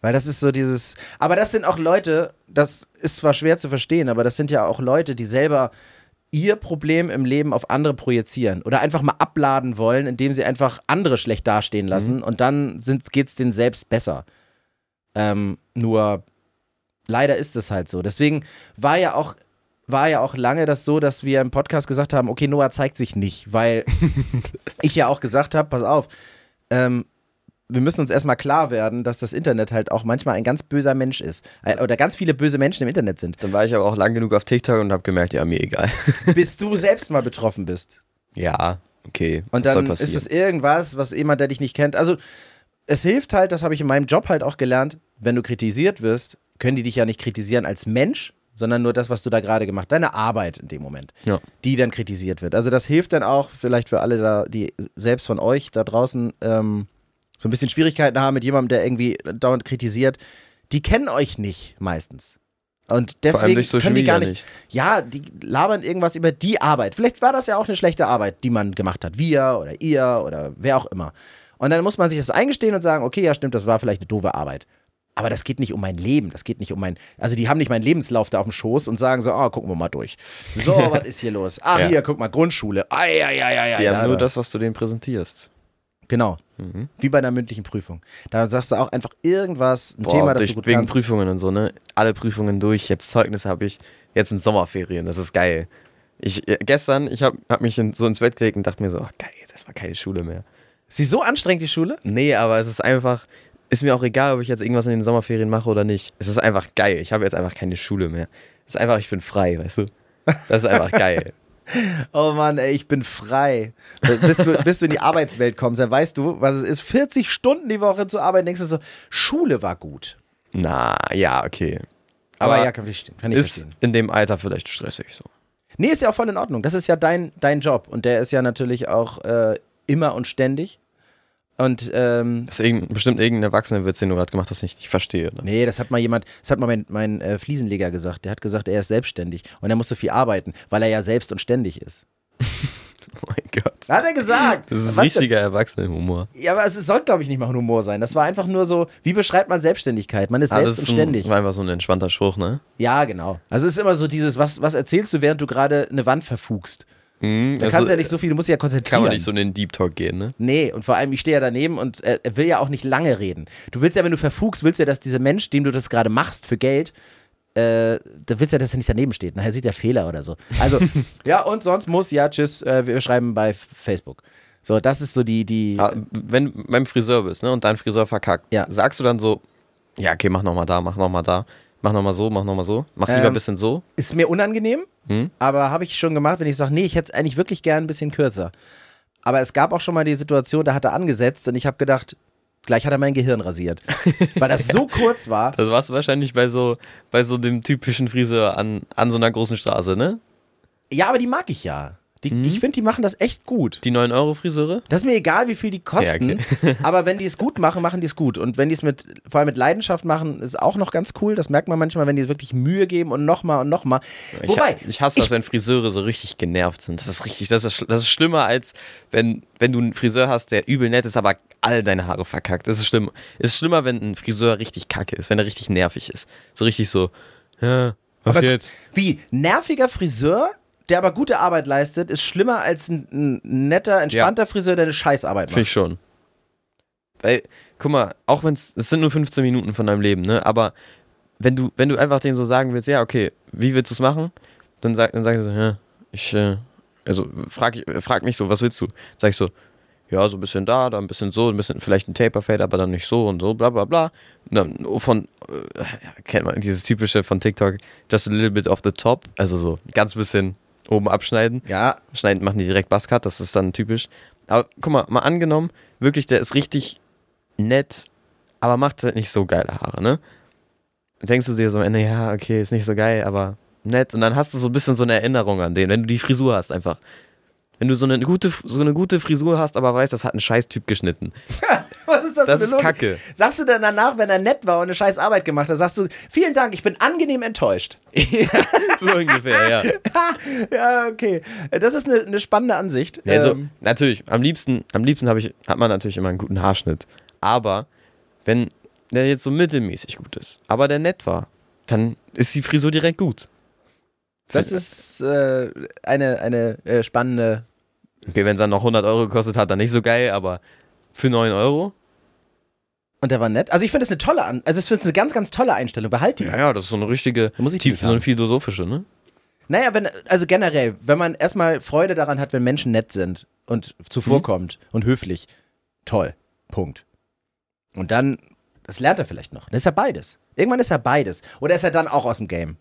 Weil das ist so dieses. Aber das sind auch Leute, das ist zwar schwer zu verstehen, aber das sind ja auch Leute, die selber ihr Problem im Leben auf andere projizieren oder einfach mal abladen wollen, indem sie einfach andere schlecht dastehen lassen und dann geht es denen selbst besser. Ähm, nur leider ist es halt so. Deswegen war ja auch war ja auch lange das so, dass wir im Podcast gesagt haben, okay, Noah zeigt sich nicht, weil *laughs* ich ja auch gesagt habe, pass auf, ähm, wir müssen uns erstmal klar werden, dass das Internet halt auch manchmal ein ganz böser Mensch ist. Äh, Oder ganz viele böse Menschen im Internet sind. Dann war ich aber auch lang genug auf TikTok und habe gemerkt, ja, mir egal. *laughs* Bis du selbst mal betroffen bist. ja, okay. Und dann ist es irgendwas, was jemand, der dich nicht kennt. Also, es hilft halt, das habe ich in meinem Job halt auch gelernt, wenn du kritisiert wirst, können die dich ja nicht kritisieren als Mensch, sondern nur das, was du da gerade gemacht hast. Deine Arbeit in dem Moment, Ja. die dann kritisiert wird. Also das hilft dann auch vielleicht für alle da, die selbst von euch da draußen ähm, so ein bisschen Schwierigkeiten haben mit jemandem, der irgendwie dauernd kritisiert. Die kennen euch nicht meistens. Und deswegen Social können die gar Media nicht, ja, die labern irgendwas über die Arbeit. Vielleicht war das ja auch eine schlechte Arbeit, die man gemacht hat. Wir oder ihr oder wer auch immer. Und dann muss man sich das eingestehen und sagen, okay, ja stimmt, das war vielleicht eine doofe Arbeit. Aber das geht nicht um mein Leben, das geht nicht um mein, also die haben nicht meinen Lebenslauf da auf dem Schoß und sagen so, ah, gucken wir mal durch. So, *laughs* was ist hier los? Ach, Ja. hier, guck mal, Grundschule. Ai, ai, ai, ai, Die haben nur da. das, was du denen präsentierst. Genau, Mhm. wie bei einer mündlichen Prüfung. Da sagst du auch einfach irgendwas, ein Boah, Thema, das durch, du gut wegen kannst. Prüfungen und so, ne? Alle Prüfungen durch, jetzt Zeugnisse habe ich, jetzt sind Sommerferien, das ist geil. Ich, äh, gestern, ich habe hab mich in, so ins Bett gelegt und dachte mir so, ach, geil, jetzt erstmal keine Schule mehr. Ist sie so anstrengend, die Schule? Nee, aber es ist einfach, ist mir auch egal, ob ich jetzt irgendwas in den Sommerferien mache oder nicht. Es ist einfach geil. Ich habe jetzt einfach keine Schule mehr. Es ist einfach, ich bin frei, weißt du? Das ist einfach geil. *laughs* Oh Mann, ey, ich bin frei. bis, du, bis du in die Arbeitswelt kommst, dann weißt du, was es ist. 40 Stunden die Woche zu arbeiten, denkst du so, Schule war gut. Na, ja, okay. Aber, Aber ja, kann ich, kann ich Ist verstehen. in dem Alter vielleicht stressig so. Nee, ist ja auch voll in Ordnung. Das ist ja dein, dein Job. Und der ist ja natürlich auch äh, immer und ständig. Und ähm, Das ist irgend, bestimmt irgendein Erwachsener-Witz, den du gerade gemacht hast, nicht ich verstehe. Ne? nee, das hat mal jemand, das hat mal mein, mein äh, Fliesenleger gesagt. Der hat gesagt, er ist selbstständig und er muss so viel arbeiten, weil er ja selbst und ständig ist. *laughs* Oh mein Gott. Hat er gesagt. Das ist Was richtiger Erwachsenenhumor. Ja, aber es soll, glaube ich, nicht mal Humor sein. Das war einfach nur so, wie beschreibt man Selbstständigkeit? Man ist Ah, selbst das und ständig. war einfach so ein entspannter Spruch, ne? Ja, genau. Also es ist immer so dieses, was, was erzählst du, während du gerade eine Wand verfugst? Mhm, Da also kannst du ja nicht so viel, du musst dich ja konzentrieren. kann man nicht so in den Deep Talk gehen, ne? Nee, und vor allem, ich stehe ja daneben und äh, er will ja auch nicht lange reden. Du willst ja, wenn du verfugst, willst ja, dass dieser Mensch, dem du das gerade machst für Geld, äh, da willst ja, dass er nicht daneben steht. Nachher sieht er Fehler oder so. Also, *laughs* ja, und sonst muss, ja, tschüss, äh, wir schreiben bei Facebook. So, das ist so die, die. Ah, wenn du beim Friseur bist, ne, und dein Friseur verkackt, Ja. sagst du dann so, ja, okay, mach nochmal da, mach nochmal da, mach nochmal so, mach nochmal so, mach lieber Ähm, ein bisschen so. Ist mir unangenehm, Hm? aber habe ich schon gemacht, wenn ich sage, nee, ich hätte es eigentlich wirklich gern ein bisschen kürzer. Aber es gab auch schon mal die Situation, da hat er angesetzt und ich habe gedacht, gleich hat er mein Gehirn rasiert. *laughs* Weil das so kurz war. Das warst du wahrscheinlich bei so, bei so dem typischen Friseur an, an so einer großen Straße, ne? Ja, aber die mag ich ja. Die, Mhm. Ich finde, die machen das echt gut. Die 9-Euro-Friseure? Das ist mir egal, wie viel die kosten, Ja, *laughs* aber wenn die es gut machen, machen die es gut. Und wenn die es mit, vor allem mit Leidenschaft machen, ist auch noch ganz cool. Das merkt man manchmal, wenn die wirklich Mühe geben und nochmal und nochmal. Ich, Wobei, ich hasse das, wenn Friseure so richtig genervt sind. Das ist richtig, das ist, das ist schlimmer als wenn, wenn du einen Friseur hast, der übel nett ist, aber all deine Haare verkackt. Das ist schlimm. Es ist schlimmer, wenn ein Friseur richtig kacke ist, wenn er richtig nervig ist. So richtig so, ja, was Aber- jetzt? wie nerviger Friseur, der aber gute Arbeit leistet, ist schlimmer als ein, ein netter, entspannter Friseur, der eine Scheißarbeit Finde macht. ich schon. Weil, guck mal, auch wenn es, es sind nur 15 Minuten von deinem Leben, ne? Aber wenn du, wenn du einfach denen so sagen willst, ja, okay, wie willst du es machen? Dann sag, dann sag ich so, ja, ich, äh, also frag, ich- frag mich so, was willst du? Sag ich so, ja, so ein bisschen da, da ein bisschen so, ein bisschen vielleicht ein Taper-Fade, aber dann nicht so und so, bla bla bla. Und dann von, äh, ja, kennt man dieses typische von TikTok, just a little bit off the top, also so ganz bisschen oben abschneiden Ja, schneiden, machen die direkt Buzzcut, das ist dann typisch. Aber guck mal, mal angenommen, wirklich, der ist richtig nett, aber macht halt nicht so geile Haare, ne? Denkst du dir so am Ende, ja, okay, ist nicht so geil, aber nett. Und dann hast du so ein bisschen so eine Erinnerung an den, wenn du die Frisur hast einfach. Wenn du so eine gute, so eine gute Frisur hast, aber weißt, das hat ein scheiß Typ geschnitten. *laughs* was ist das, Das für ist eine Logik? Kacke. Sagst du dann danach, wenn er nett war und eine scheiß Arbeit gemacht hat, sagst du, vielen Dank, ich bin angenehm enttäuscht. *laughs* so ungefähr, ja. *laughs* ja, okay. Das ist eine, eine spannende Ansicht. Also, Ähm, natürlich, am liebsten, am liebsten ich, hat man natürlich immer einen guten Haarschnitt. Aber wenn der jetzt so mittelmäßig gut ist, aber der nett war, dann ist die Frisur direkt gut. Das ist äh, eine, eine äh, spannende. Okay, wenn es dann noch 100 Euro gekostet hat, dann nicht so geil, aber für 9 Euro? Und der war nett. Also ich finde das eine tolle, An also ich finde es eine ganz, ganz tolle Einstellung. Behalt die. Ja, ja, das ist so eine richtige, Da muss ich tief, so eine philosophische, ne? Naja, wenn, also generell, wenn man erstmal Freude daran hat, wenn Menschen nett sind und zuvorkommt und höflich, toll. Punkt. Und dann, das lernt er vielleicht noch. Dann ist er beides. Irgendwann ist er beides. Oder ist er dann auch aus dem Game?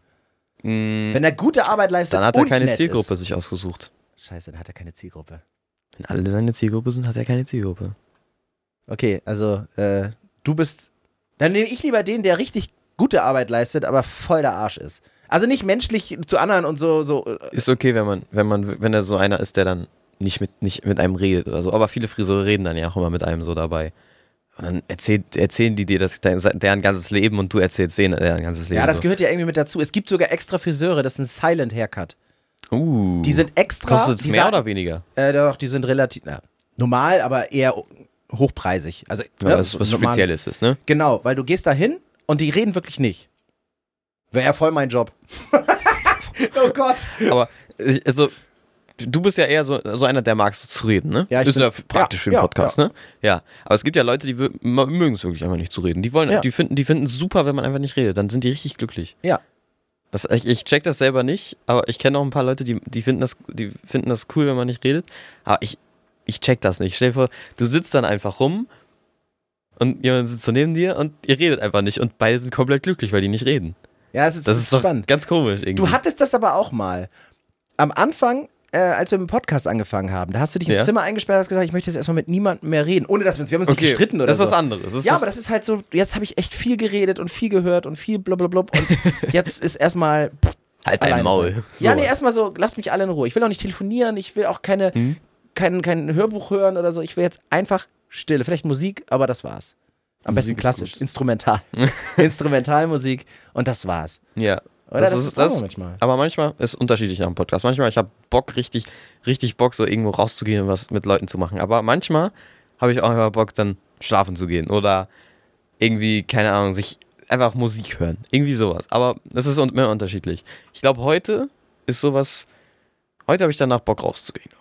Mm, Wenn er gute Arbeit leistet dann hat er keine Zielgruppe Ist. sich ausgesucht. Scheiße, dann hat er keine Zielgruppe. Wenn alle seine Zielgruppe sind, hat er keine Zielgruppe. Okay, also äh, du bist. Dann nehme ich lieber den, der richtig gute Arbeit leistet, aber voll der Arsch ist. Also nicht menschlich zu anderen und so, so. äh, Ist okay, wenn man, wenn man, wenn er so einer ist, der dann nicht mit, nicht mit einem redet oder so. Aber viele Friseure reden dann ja auch immer mit einem so dabei. Und dann erzählt, erzählen die dir das, dein, deren ganzes Leben und du erzählst denen deren ganzes Leben. Ja, das gehört ja irgendwie mit dazu. Es gibt sogar extra Friseure, das ist ein Silent Haircut. Uh, Die sind extra. kostet es mehr oder weniger? Äh, doch, die sind relativ na, normal, aber eher hochpreisig. Also Ja, ne, was, was normal- Spezielles ist, ne? Genau, weil du gehst da hin und die reden wirklich nicht. Wäre ja voll mein Job. *laughs* oh Gott. Aber ich, also, du bist ja eher so, so einer, der mag so zu reden, ne? Ja, ich ist bin- ja praktisch für den ja, Podcast, ne? Ja. Aber es gibt ja Leute, die mögen es wirklich einfach nicht zu reden. Die wollen, die finden, die finden es super, wenn man einfach nicht redet. Dann sind die richtig glücklich. Ja. Das, ich, ich check das selber nicht, aber ich kenne auch ein paar Leute, die, die, finden das, die finden das cool, wenn man nicht redet. Aber ich, ich check das nicht. Stell dir vor, du sitzt dann einfach rum und jemand sitzt so neben dir und ihr redet einfach nicht und beide sind komplett glücklich, weil die nicht reden. Ja, das ist, Das ist spannend. ganz komisch irgendwie. Du hattest das aber auch mal. Am Anfang, äh, als wir mit dem Podcast angefangen haben, da hast du dich ins Ja. Zimmer eingesperrt und hast gesagt, ich möchte jetzt erstmal mit niemandem mehr reden. Ohne dass wir uns, wir haben uns nicht gestritten oder das ist so. was anderes. Das ja, aber das ist halt so, jetzt habe ich echt viel geredet und viel gehört und viel blub und *laughs* jetzt ist erstmal pff, halt dein Maul. sein. Ja, nee, erstmal so, lass mich alle in Ruhe. Ich will auch nicht telefonieren, ich will auch keine, Mhm. kein, kein Hörbuch hören oder so. Ich will jetzt einfach Stille. Vielleicht Musik, aber das war's. Am besten Musik ist klassisch, instrumental. *laughs* Instrumentalmusik und das war's. Ja. Oder Das das, ist- das manchmal. Aber manchmal ist unterschiedlich nach dem Podcast. Manchmal, ich habe Bock, richtig, richtig Bock, so irgendwo rauszugehen und was mit Leuten zu machen. Aber manchmal habe ich auch immer Bock, dann schlafen zu gehen. Oder irgendwie, keine Ahnung, sich einfach Musik hören. Irgendwie sowas. Aber das ist immer unterschiedlich. Ich glaube, heute ist sowas. Heute habe ich danach Bock rauszugehen.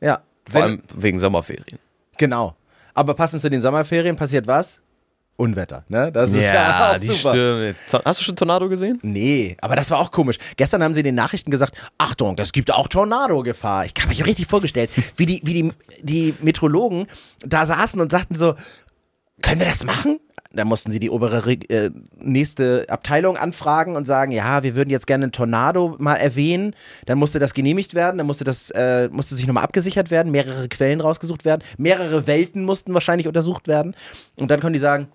Ja. Vor allem wegen Sommerferien. Genau. Aber passend zu den Sommerferien passiert was? Unwetter, ne? Das ist ja, auch die super. Stürme. To- Hast du schon Tornado gesehen? Nee, aber das war auch komisch. Gestern haben sie in den Nachrichten gesagt, Achtung, es gibt auch Tornado-Gefahr. Ich habe mich richtig vorgestellt, *laughs* wie die, wie die, die Meteorologen da saßen und sagten so, können wir das machen? Da mussten sie die obere äh, nächste Abteilung anfragen und sagen, ja, wir würden jetzt gerne einen Tornado mal erwähnen. Dann musste das genehmigt werden, dann musste das äh, musste sich nochmal abgesichert werden, mehrere Quellen rausgesucht werden, mehrere Welten mussten wahrscheinlich untersucht werden. Und dann konnten die sagen,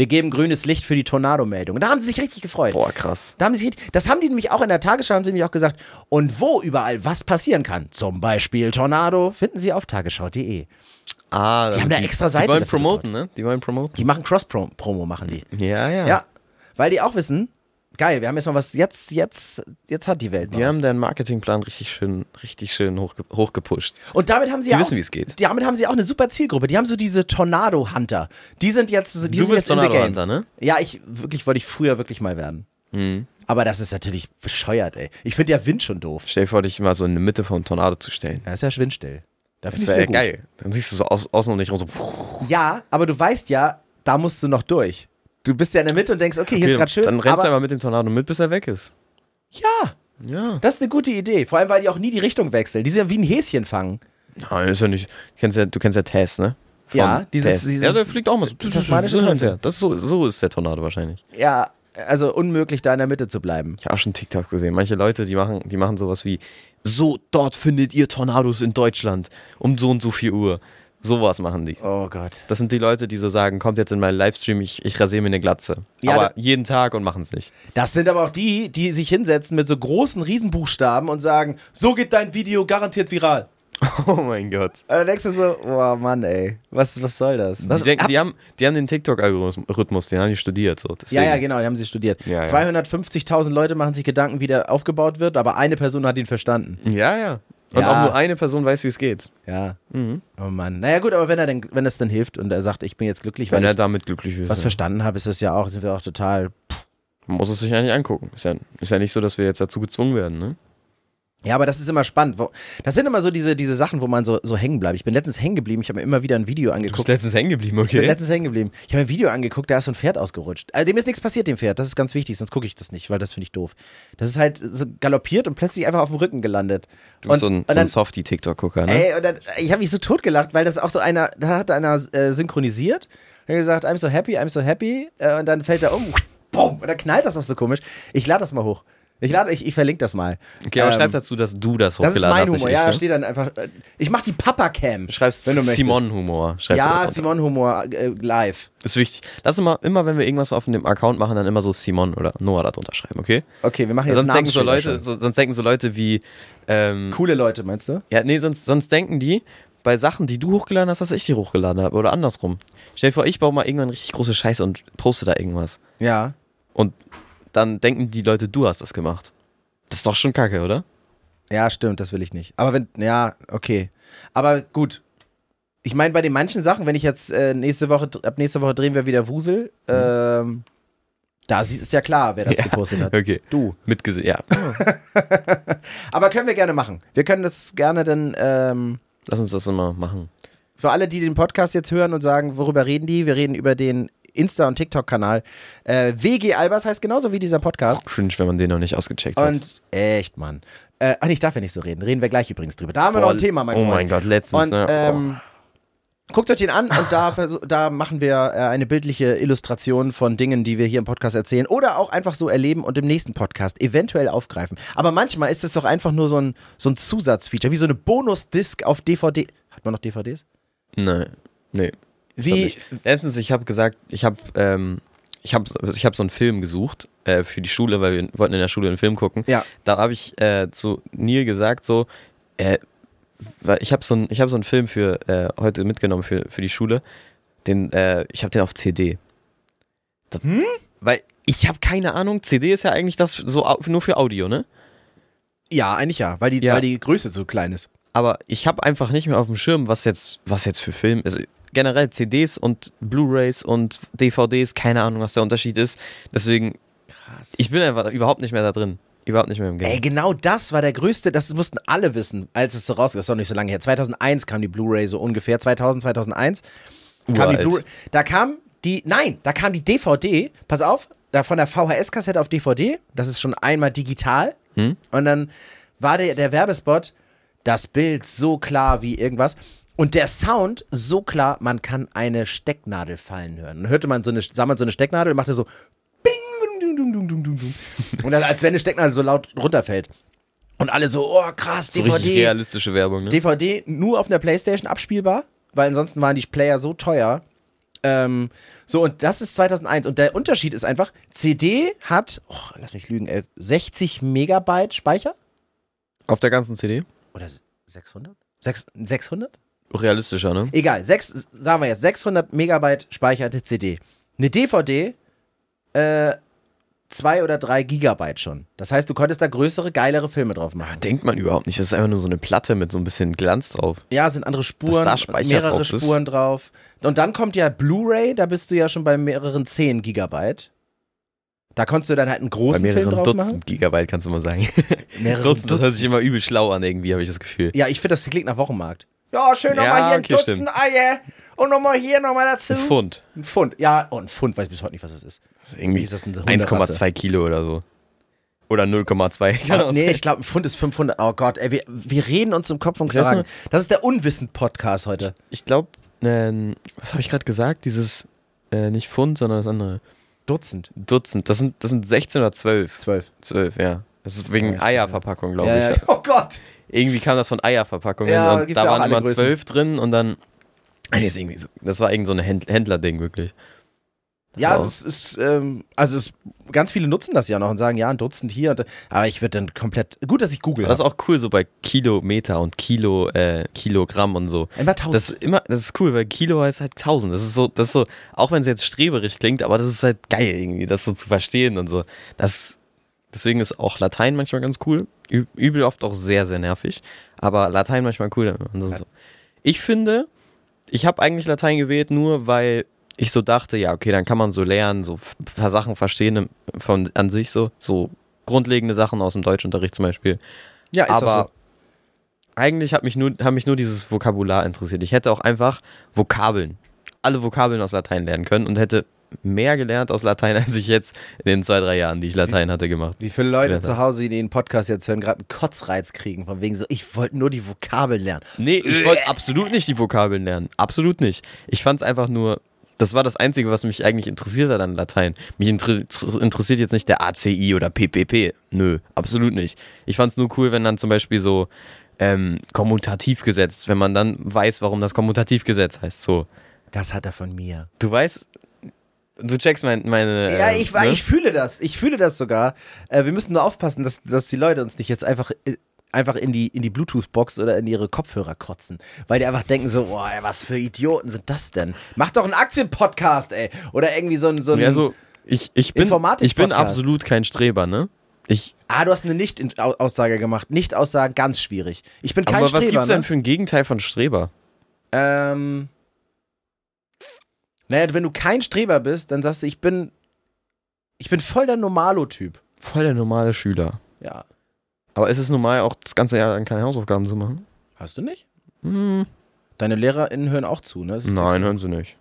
wir geben grünes Licht für die Tornado-Meldung. Und da haben sie sich richtig gefreut. Boah, krass. Da haben sie, das haben die nämlich auch in der Tagesschau, haben sie nämlich auch gesagt. Und wo überall was passieren kann, zum Beispiel Tornado, finden sie auf tagesschau.de. Ah, Die haben da extra Seite Die wollen promoten, ne? Die wollen promoten. Die machen Cross-Promo, machen die. Ja, ja. Ja, weil die auch wissen, geil, wir haben jetzt mal was, jetzt, jetzt, jetzt hat die Welt Die was. haben deinen Marketingplan richtig schön, richtig schön hochge hochgepusht. Und damit haben sie Die auch, wissen, wie es geht. damit haben sie auch eine super Zielgruppe. Die haben so diese Tornado-Hunter. Die sind jetzt, die du sind bist jetzt in the Tornado game. Hunter, ne? Ja, ich, wirklich, wollte ich früher wirklich mal werden. Mhm. Aber das ist natürlich bescheuert, ey. Ich finde ja Wind schon doof. Stell dir vor, dich mal so in die Mitte vom Tornado zu stellen. Ja, ist ja windstill. Da Das wäre geil. Dann siehst du so aus, außen und nicht rum so. Ja, aber du weißt ja, da musst du noch durch. Du bist ja in der Mitte und denkst, okay, hier ist gerade schön. Dann rennst aber, du einfach mit dem Tornado mit, bis er weg ist. Ja, Ja. das ist eine gute Idee. Vor allem, weil die auch nie die Richtung wechseln. Die sind ja wie ein Häschen fangen. Nein, ist ja nicht. Du kennst ja, du kennst ja Tess, ne? Von Ja, dieses- Tess. dieses ja, der fliegt auch mal so. *laughs* tasmanische Teufel. Das ist so, so ist der Tornado wahrscheinlich. Ja, also unmöglich, da in der Mitte zu bleiben. Ich habe auch schon TikToks gesehen. Manche Leute, die machen, die machen sowas wie: So, dort findet ihr Tornados in Deutschland um so und so viel Uhr. Sowas machen die. Oh Gott. Das sind die Leute, die so sagen, kommt jetzt in meinen Livestream, ich, ich rasiere mir eine Glatze. Ja, aber jeden Tag und machen es nicht. Das sind aber auch die, die sich hinsetzen mit so großen Riesenbuchstaben und sagen, so geht dein Video garantiert viral. Oh mein Gott. Und dann denkst du so, oh Mann, ey, was, was soll das? Was, die, denken, die, haben, die haben den TikTok-Algorithmus, den haben die studiert. So. ja, Deswegen. ja, genau, die haben sie studiert. Ja, ja. 250.000 Leute machen sich Gedanken, wie der aufgebaut wird, aber eine Person hat ihn verstanden. Ja, ja. Und Ja. auch nur eine Person weiß, wie es geht. Ja. Mhm. Oh Mann. Naja, gut, aber wenn er denn, wenn es dann hilft und er sagt, ich bin jetzt glücklich, Wenn weil er ich damit glücklich wird. was ja. verstanden habe, ist es ja auch, sind wir auch total. Man muss es sich ja nicht angucken. Ist ja, ist ja nicht so, dass wir jetzt dazu gezwungen werden, ne? Ja, aber das ist immer spannend. Das sind immer so diese, diese Sachen, wo man so, so hängen bleibt. Ich bin letztens hängen geblieben, ich habe mir immer wieder ein Video Du bist angeguckt. letztens hängen geblieben, Ich bin okay? letztens hängen geblieben. Ich habe ein Video angeguckt, da ist so ein Pferd ausgerutscht. Also dem ist nichts passiert, dem Pferd. Das ist ganz wichtig, sonst gucke ich das nicht, weil das finde ich doof. Das ist halt so galoppiert und plötzlich einfach auf dem Rücken gelandet. Du bist und, so ein, und so ein Softie-TikTok-Gucker, ne? Ey, und dann, ich habe mich so totgelacht, weil das auch so einer, da hat einer äh, synchronisiert. Er hat gesagt, I'm so happy, I'm so happy. Äh, und dann fällt er um, *laughs* bumm, und dann knallt das auch so komisch. Ich lade das mal hoch. Ich, lade, ich, ich verlinke das mal. Okay, aber Ähm, schreib dazu, dass du das Das hochgeladen ist mein hast. Humor. ich, Ja, ne? steht dann einfach. äh, Ich mach die Papa-Cam. Schreibst wenn du. Simon-Humor. Ja. Simon-Humor äh, live. Ist wichtig. Lass immer, immer, wenn wir irgendwas auf dem Account machen, dann immer so Simon oder Noah da drunter schreiben, okay? Okay, wir machen jetzt sonst denken so Leute, so, sonst denken so Leute wie, ähm, Coole Leute, meinst du? ja, nee, sonst, sonst denken die, bei Sachen, die du hochgeladen hast, dass ich die hochgeladen habe oder andersrum. Stell dir vor, ich baue mal irgendwann richtig große Scheiße und poste da irgendwas. Ja. Und dann denken die Leute, du hast das gemacht. Das ist doch schon kacke, oder? Ja, stimmt, das will ich nicht. Aber wenn, ja, okay. Aber gut. Ich meine, bei den manchen Sachen, wenn ich jetzt äh, nächste Woche, ab nächste Woche drehen wir wieder Wusel, ähm, da ist ja klar, wer das *laughs* Ja. gepostet hat. Okay. Du. Mitgesehen, ja. *laughs* Aber können wir gerne machen. Wir können das gerne dann, ähm, Lass uns das immer machen. für alle, die den Podcast jetzt hören und sagen, worüber reden die? Wir reden über den Insta- und TikTok-Kanal. Äh, WG Albers heißt genauso wie dieser Podcast. Cringe, wenn man den noch nicht ausgecheckt hat. Und echt, Mann. Äh, ach, ich darf ja nicht so reden. Reden wir gleich übrigens drüber. Da haben wir noch ein Thema, mein Oh Freund. mein Gott, letztens, Und ne? ähm, guckt euch den an und da, da machen wir äh, eine bildliche Illustration von Dingen, die wir hier im Podcast erzählen oder auch einfach so erleben und im nächsten Podcast eventuell aufgreifen. Aber manchmal ist es doch einfach nur so ein, so ein Zusatzfeature, wie so eine Bonus-Disc auf DVD. Hat man noch DVDs? oh. Nein, nee. glaub Wie. Letztens, ich habe gesagt, ich habe ähm, ich hab, ich hab so einen Film gesucht äh, für die Schule, weil wir wollten in der Schule einen Film gucken. Ja. Da habe ich äh, zu Neil gesagt, so, äh, ich habe so, ich hab so einen Film für äh, heute mitgenommen für, für die Schule. Den, äh, ich habe den auf CD. Das, Hm? Weil ich habe keine Ahnung, CD ist ja eigentlich das so nur für Audio, ne? ja, eigentlich ja, weil die, Ja. weil die Größe so klein ist. aber ich habe einfach nicht mehr auf dem Schirm, was jetzt, was jetzt für Film ist. Generell CDs und Blu-rays und DVDs, keine Ahnung, was der Unterschied ist. Deswegen, Krass. ich bin einfach überhaupt nicht mehr da drin. Überhaupt nicht mehr im Game. Ey, genau das war der größte, das mussten alle wissen, als es so rauskam. Das ist doch nicht so lange her. 2001 kam die Blu-ray so ungefähr. 2000, 2001 kam. Da kam die, nein, da kam die DVD. Pass auf, da von der VHS-Kassette auf DVD. Das ist schon einmal digital. Hm? Und dann war der, der Werbespot, das Bild so klar wie irgendwas. Und der Sound so klar, man kann eine Stecknadel fallen hören. Dann hörte man so eine, sah man so eine Stecknadel und machte so Bing, dum, dum, dum. Und dann, als wenn eine Stecknadel so laut runterfällt. Und alle so, oh krass, so richtig DVD. realistische Werbung, ne? DVD nur auf einer Playstation abspielbar, weil ansonsten waren die Player so teuer. Ähm, so, und das ist 2001. Und der Unterschied ist einfach, CD hat, oh, lass mich lügen, äh, 60 Megabyte Speicher? Auf der ganzen CD? Oder 600? Sechs- 600? Realistischer, ne? Egal, sechs, sagen wir jetzt, 600 Megabyte speicherte CD. Eine DVD, äh, zwei oder drei Gigabyte schon. Das heißt, du konntest da größere, geilere Filme drauf machen. Denkt man überhaupt nicht. Das ist einfach nur so eine Platte mit so ein bisschen Glanz drauf. Ja, sind andere Spuren, da mehrere drauf. Spuren drauf. Und dann kommt ja Blu-ray, da bist du ja schon bei mehreren 10 Gigabyte. Da konntest du dann halt einen Bei großen Film mehreren drauf Dutzend machen. Gigabyte kannst du mal sagen. Mehrere Dutzend, das hört sich immer übel schlau an, irgendwie, habe ich das Gefühl. Ja, ich finde, das klingt nach Wochenmarkt. Ja, schön nochmal Ja, hier ein okay, Dutzend stimmt. Eier und nochmal hier nochmal dazu. Ein Pfund. Ein Pfund. Ja, oh, ein Pfund, weiß bis heute nicht, was es ist. Das ist irgendwie Wie ist das eine Hunderasse? 1,2 Kilo oder so. Oder 0,2. Kann Oh, auch nee, ich glaube, ein Pfund ist 500. Oh Gott, ey, wir, wir reden uns im Kopf und Ich Kragen. Das ist der Unwissen-Podcast heute. Ich glaube, ähm, was habe ich gerade gesagt? Dieses, äh, nicht Pfund, sondern das andere. Dutzend. Dutzend. Das sind, das sind 16 oder 12. Zwölf. 12, ja. Das ist wegen ich- Eierverpackung, glaube Ja, ich. ja. Oh Gott. Irgendwie kam das von Eierverpackungen Ja, und da ja waren immer. 12 drin und dann. *laughs* Ist irgendwie so, das war irgend so ein Händ- Händlerding, wirklich. Ja, So. es ist, ähm, also es, ganz viele nutzen das ja noch und sagen, ja, ein Dutzend hier. Und, aber ich würde dann komplett, gut, dass ich google. Das ist auch cool, so bei Kilometer und Kilo, äh, Kilogramm und so. Immer tausend. Das ist immer, das ist cool, weil Kilo heißt halt 1000. Das ist so, das ist so, auch wenn es jetzt streberig klingt, aber das ist halt geil irgendwie, das so zu verstehen und so. Das, deswegen ist auch Latein manchmal ganz cool. Übel oft auch sehr, sehr nervig. Aber Latein manchmal cool. So. Ich finde, ich habe eigentlich Latein gewählt, nur weil ich so dachte, ja, okay, dann kann man so lernen, so ein paar Sachen verstehen von an sich so, so grundlegende Sachen aus dem Deutschunterricht zum Beispiel. ja, ist aber so. eigentlich hat mich, nur, hat mich nur dieses Vokabular interessiert. Ich hätte auch einfach Vokabeln, alle Vokabeln aus Latein lernen können und hätte mehr gelernt aus Latein, *laughs* als ich jetzt in den zwei, drei Jahren, die ich Latein hatte, gemacht. Wie viele Leute zu Hause, die den Podcast jetzt hören, gerade einen Kotzreiz kriegen, von wegen so, ich wollte nur die Vokabeln lernen. Nee, ich wollte absolut nicht die Vokabeln lernen. Absolut nicht. Ich fand es einfach nur Das war das Einzige, was mich eigentlich interessiert hat an Latein. Mich inter interessiert jetzt nicht der ACI oder PPP. Nö, absolut nicht. Ich fand es nur cool, wenn dann zum Beispiel so ähm, Kommutativgesetz, wenn man dann weiß, warum das Kommutativgesetz heißt. So. Das hat er von mir. Du weißt, du checkst mein, meine. Ja, äh, ich, ne? ich fühle das. Ich fühle das sogar. Äh, wir müssen nur aufpassen, dass, dass die Leute uns nicht jetzt einfach, äh, einfach in die, in die Bluetooth-Box oder in ihre Kopfhörer kotzen. Weil die einfach denken so, boah, was für Idioten sind das denn? Mach doch einen Aktien-Podcast, ey. Oder irgendwie so ein. So ein Ja, so, ich, ich bin, ich bin absolut kein Streber, ne? Ich, ah, du hast eine Nicht-Aussage gemacht. Nicht-Aussagen, ganz schwierig. Ich bin kein aber was Streber. gibt's denn ne? für ein Gegenteil von Streber? Ähm. Naja, wenn du kein Streber bist, dann sagst du, ich bin. Ich bin voll der Normalo-Typ. Voll der normale Schüler. Ja. Aber ist es normal, auch das ganze Jahr dann keine Hausaufgaben zu machen? Hast du nicht? Hm, Deine LehrerInnen hören auch zu, ne? Ist nein, hören sie nicht.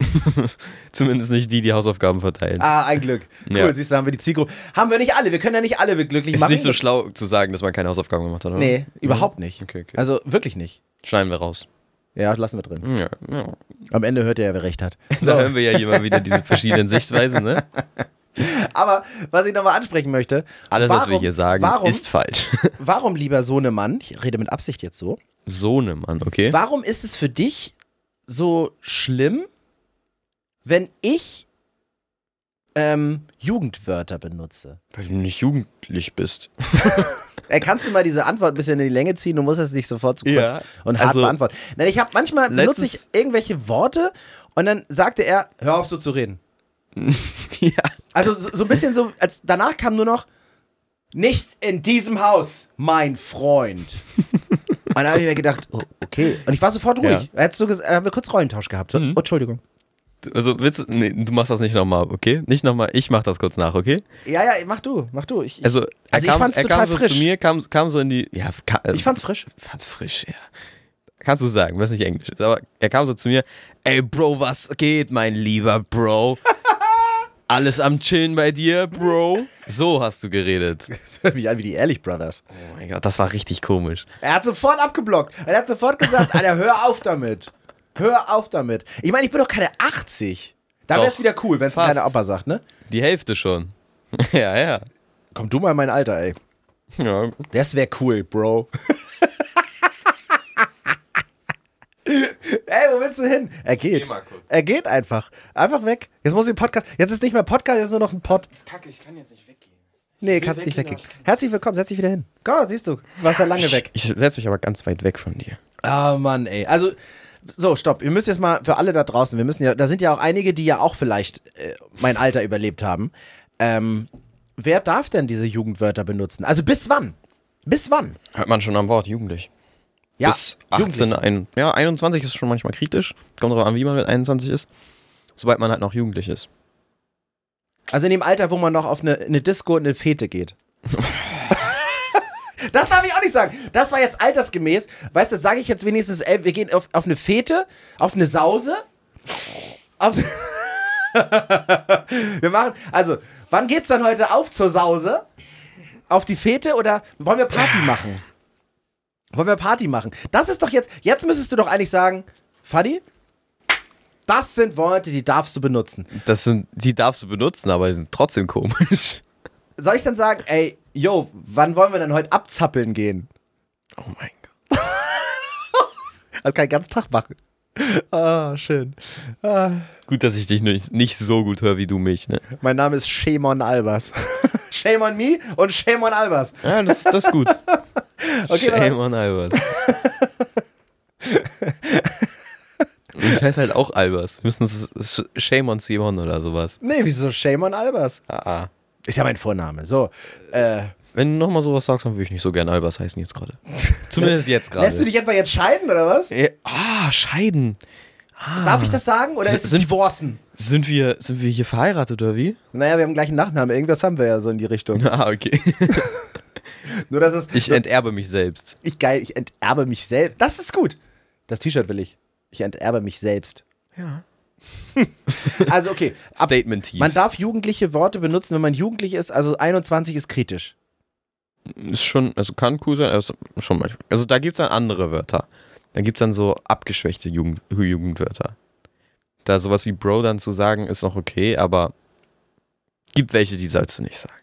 *laughs* Zumindest nicht die, die Hausaufgaben verteilen. Ah, ein Glück. Cool, Ja. siehst du, haben wir die Zielgruppe. Haben wir nicht alle, wir können ja nicht alle glücklich Ist machen. nicht so schlau zu sagen, dass man keine Hausaufgaben gemacht hat, oder? Nee, überhaupt nicht. Okay, okay. Also wirklich nicht. Schneiden wir raus. Ja, lassen wir drin. Ja, ja. Am Ende hört er ja, wer recht hat. *laughs* Da hören wir ja mal wieder diese verschiedenen *laughs* Sichtweisen, ne? Aber was ich nochmal ansprechen möchte, Alles, was wir Warum- hier sagen, warum- ist falsch. *laughs* warum lieber Sohnemann, ich rede mit Absicht jetzt so, Sohnemann, okay? warum ist es für dich so schlimm, wenn ich ähm, Jugendwörter benutze? Weil du nicht jugendlich bist. Kannst du mal diese Antwort ein bisschen in die Länge ziehen? Du musst das nicht sofort zu kurz Ja, und hart also- beantworten. Nein, ich habe manchmal benutze ich irgendwelche Worte und dann sagte er, hör auf so zu reden. *laughs* ja. Also so, so ein bisschen so, als danach kam nur noch, nicht in diesem Haus, mein Freund. *laughs* und da habe ich mir gedacht, oh, okay. Und ich war sofort ruhig. Ja. Er hat so ges- haben wir kurz Rollentausch gehabt. So, Mhm. oh, Entschuldigung. Also willst du, nee, du machst das nicht nochmal, okay? Nicht nochmal, ich mach das kurz nach, okay? Ja, ja, mach du, mach du. Ich, Also, er Also ich kam, fand's er total kam so frisch. zu mir, kam, kam so in die, ja, ka, äh, ich fand's frisch. fand's frisch, ja. Kannst du sagen, was nicht Englisch ist, aber er kam so zu mir, ey Bro, was geht, mein lieber Bro? *laughs* Alles am Chillen bei dir, Bro? So hast du geredet. Das hört mich an wie die Ehrlich Brothers. Oh mein Gott, das war richtig komisch. Er hat sofort abgeblockt. Er hat sofort gesagt, Alter, hör auf damit. Hör auf damit. Ich meine, ich bin doch keine 80. Da wäre es wieder cool, wenn es kleiner Opa sagt, ne? Die Hälfte schon. *laughs* ja, ja. Komm du mal in mein Alter, ey. ja. Das wäre cool, Bro. *laughs* Ey, wo willst du hin? Er geht. Geh mal kurz. Er geht einfach. Einfach weg. Jetzt muss ich Podcast. Jetzt ist nicht mehr Podcast, jetzt ist nur noch ein Pod. Kacke, ich kann jetzt nicht weggehen. Nee, kannst nicht weggehen. Herzlich willkommen, setz dich wieder hin. Komm, siehst du, warst ja lange weg. Ich setze mich aber ganz weit weg von dir. Ah, Mann, ey. Also, so, stopp. Wir müssen jetzt mal für alle da draußen, wir müssen ja, da sind ja auch einige, die ja auch vielleicht äh, mein Alter überlebt haben. Ähm, wer darf denn diese Jugendwörter benutzen? Also bis wann? Bis wann? Hört man schon am Wort, jugendlich. Ja, Bis 18, ein, ja, 21 ist schon manchmal kritisch. Kommt drauf an, wie man mit 21 ist. Sobald man halt noch jugendlich ist. Also in dem Alter, wo man noch auf eine, eine Disco und eine Fete geht. *laughs* das darf ich auch nicht sagen. Das war jetzt altersgemäß. Weißt du, sage ich jetzt wenigstens, ey, wir gehen auf, auf eine Fete, auf eine Sause. Auf *laughs* wir machen, also, wann geht's dann heute auf zur Sause? Auf die Fete oder wollen wir Party machen? Wollen wir Party machen? Das ist doch jetzt, jetzt müsstest du doch eigentlich sagen, Fadi, das sind Worte, die darfst du benutzen. Das sind, die darfst du benutzen, aber die sind trotzdem komisch. soll ich dann sagen, ey, yo, wann wollen wir denn heute abzappeln gehen? Oh mein Gott. *laughs* Das kann ich ganz Tag machen. Ah, schön. Ah, Gut, dass ich dich nicht, nicht so gut höre wie du mich, ne? mein Name ist Shemon Albers. *laughs* Shame on me und Shame on Albers. Ja, das, das ist gut. *laughs* Okay, Shame on Albert. Und ich heiße halt auch Albers. Wir müssen das Shame on Simon oder sowas. Nee, wieso Shame on Albers? Ah, ah. Ist ja mein Vorname. So, äh, Wenn du nochmal sowas sagst, dann würde ich nicht so gern Albers heißen jetzt gerade. *laughs* Zumindest jetzt gerade. lässt du dich etwa jetzt scheiden oder was? Ja, Ah, scheiden. Darf ich das sagen oder ist es sind- Divorcen? Sind wir, sind wir hier verheiratet oder wie? Naja, wir haben gleich einen Nachnamen. Irgendwas haben wir ja so in die Richtung. *laughs* Ah, okay. *laughs* Nur, dass es. Ich enterbe mich selbst. ich geil, ich enterbe mich selbst. Das ist gut. Das T-Shirt will ich. Ich enterbe mich selbst. Ja. *laughs* Also, okay. Ab, Statement Tease. man darf jugendliche Worte benutzen, wenn man jugendlich ist. Also 21 ist kritisch. Ist schon, also kann cool sein, also schon manchmal. Also da gibt es dann andere Wörter. Da gibt es dann so abgeschwächte Jugend, Jugendwörter. Da sowas wie Bro dann zu sagen, ist noch okay, aber gibt welche, die sollst du nicht sagen.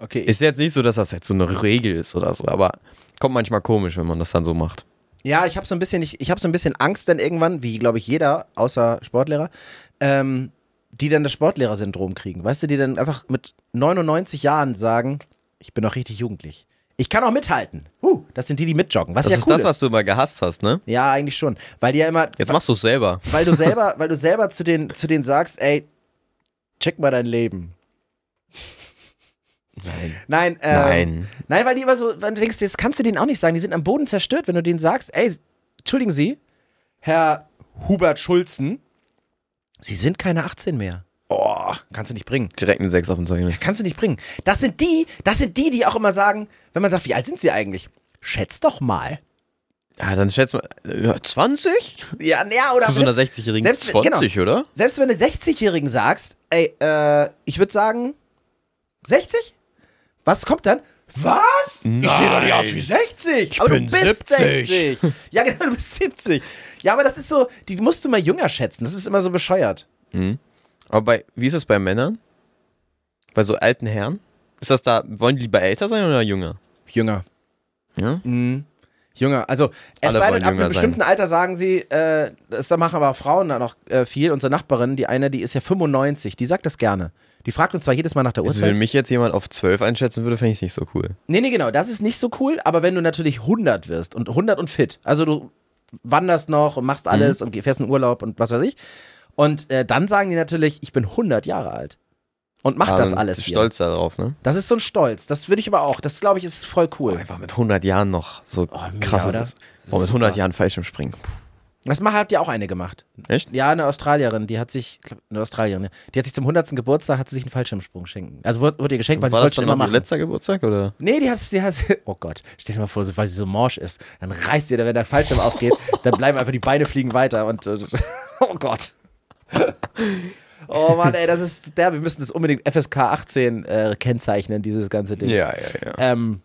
Okay, Ist jetzt nicht so, dass das jetzt so eine Regel ist oder so, aber kommt manchmal komisch, wenn man das dann so macht. Ja, ich habe so ein bisschen, ich, ich habe so ein bisschen Angst dann irgendwann, wie glaube ich jeder, außer Sportlehrer, ähm, die dann das Sportlehrersyndrom kriegen. Weißt du, die dann einfach mit 99 Jahren sagen, ich bin noch richtig jugendlich. Ich kann auch mithalten. Huh, das sind die, die mitjoggen. Was Das ja ist cool das, ist. was du immer gehasst hast, ne? ja, eigentlich schon, weil die ja immer, Jetzt machst du es selber. weil du *laughs* selber, weil du selber zu den, zu denen sagst, ey, check mal dein Leben. Nein. Nein, ähm, Nein. Nein, weil die immer so, wenn du denkst, jetzt kannst du denen auch nicht sagen, die sind am Boden zerstört, wenn du denen sagst, ey, entschuldigen Sie, Herr Hubert Schulzen, Sie sind keine 18 mehr. Oh, kannst du nicht bringen. Direkt eine 6 auf dem Zeugnis. Kannst du nicht bringen. Das sind die, das sind die, die auch immer sagen, wenn man sagt, wie alt sind sie eigentlich? Schätz doch mal. Ja, dann schätzt mal, ja, 20? Ja, ja oder Zu so einer selbst, 60-Jährigen selbst- 20, oder? selbst wenn du 60-Jährigen sagst, ey, äh, ich würde sagen, 60? Was kommt dann? Was? Ich sehe doch nicht aus wie 60. Ich aber bin du bist 70. 60. Ja, genau, du bist 70. Ja, aber das ist so, die musst du mal jünger schätzen. Das ist immer so bescheuert. Mhm. Aber bei, wie ist das bei Männern? Bei so alten Herren? Ist das da, wollen die lieber älter sein oder jünger? Jünger. Ja? Mhm. Jünger. Also, es Alle sei denn, ab einem bestimmten Alter sagen sie, äh, das da machen aber Frauen da noch äh, viel. Unsere Nachbarin, die eine, die ist ja 95, die sagt das gerne. Die fragt uns zwar jedes Mal nach der Also Uhrzeit. wenn mich jetzt jemand auf 12 einschätzen würde, fände ich es nicht so cool. Nee, nee, genau, das ist nicht so cool, aber wenn du natürlich 100 wirst und 100 und fit, also du wanderst noch und machst alles und fährst in Urlaub und was weiß ich, und äh, dann sagen die natürlich, ich bin 100 Jahre alt und mach Aber das alles hier. Stolz darauf, ne? Das ist so ein Stolz, das würde ich aber auch, das glaube ich ist voll cool. Einfach mit 100 Jahren noch so mega, krass oder? ist. Oh, mit 100 Super. Jahren Fallschirmspringen. Das macht, habt ihr auch eine gemacht. Echt? Ja, eine Australierin, die hat sich, ich glaub, eine Australierin, die hat sich zum 100. Geburtstag, hat sie sich einen Fallschirmsprung schenken. Also wurde, wurde ihr geschenkt, weil sie War wollte das schon immer machen. letzter Geburtstag, oder? Nee, die hat, die hat, *laughs* oh Gott, stell dir mal vor, weil sie so morsch ist, dann reißt ihr, wenn der Fallschirm aufgeht, dann bleiben einfach die Beine fliegen weiter und, *laughs* oh Gott. Oh Mann, ey, das ist der, wir müssen das unbedingt FSK 18 äh, kennzeichnen, dieses ganze Ding. Ja, ja, ja. Ähm,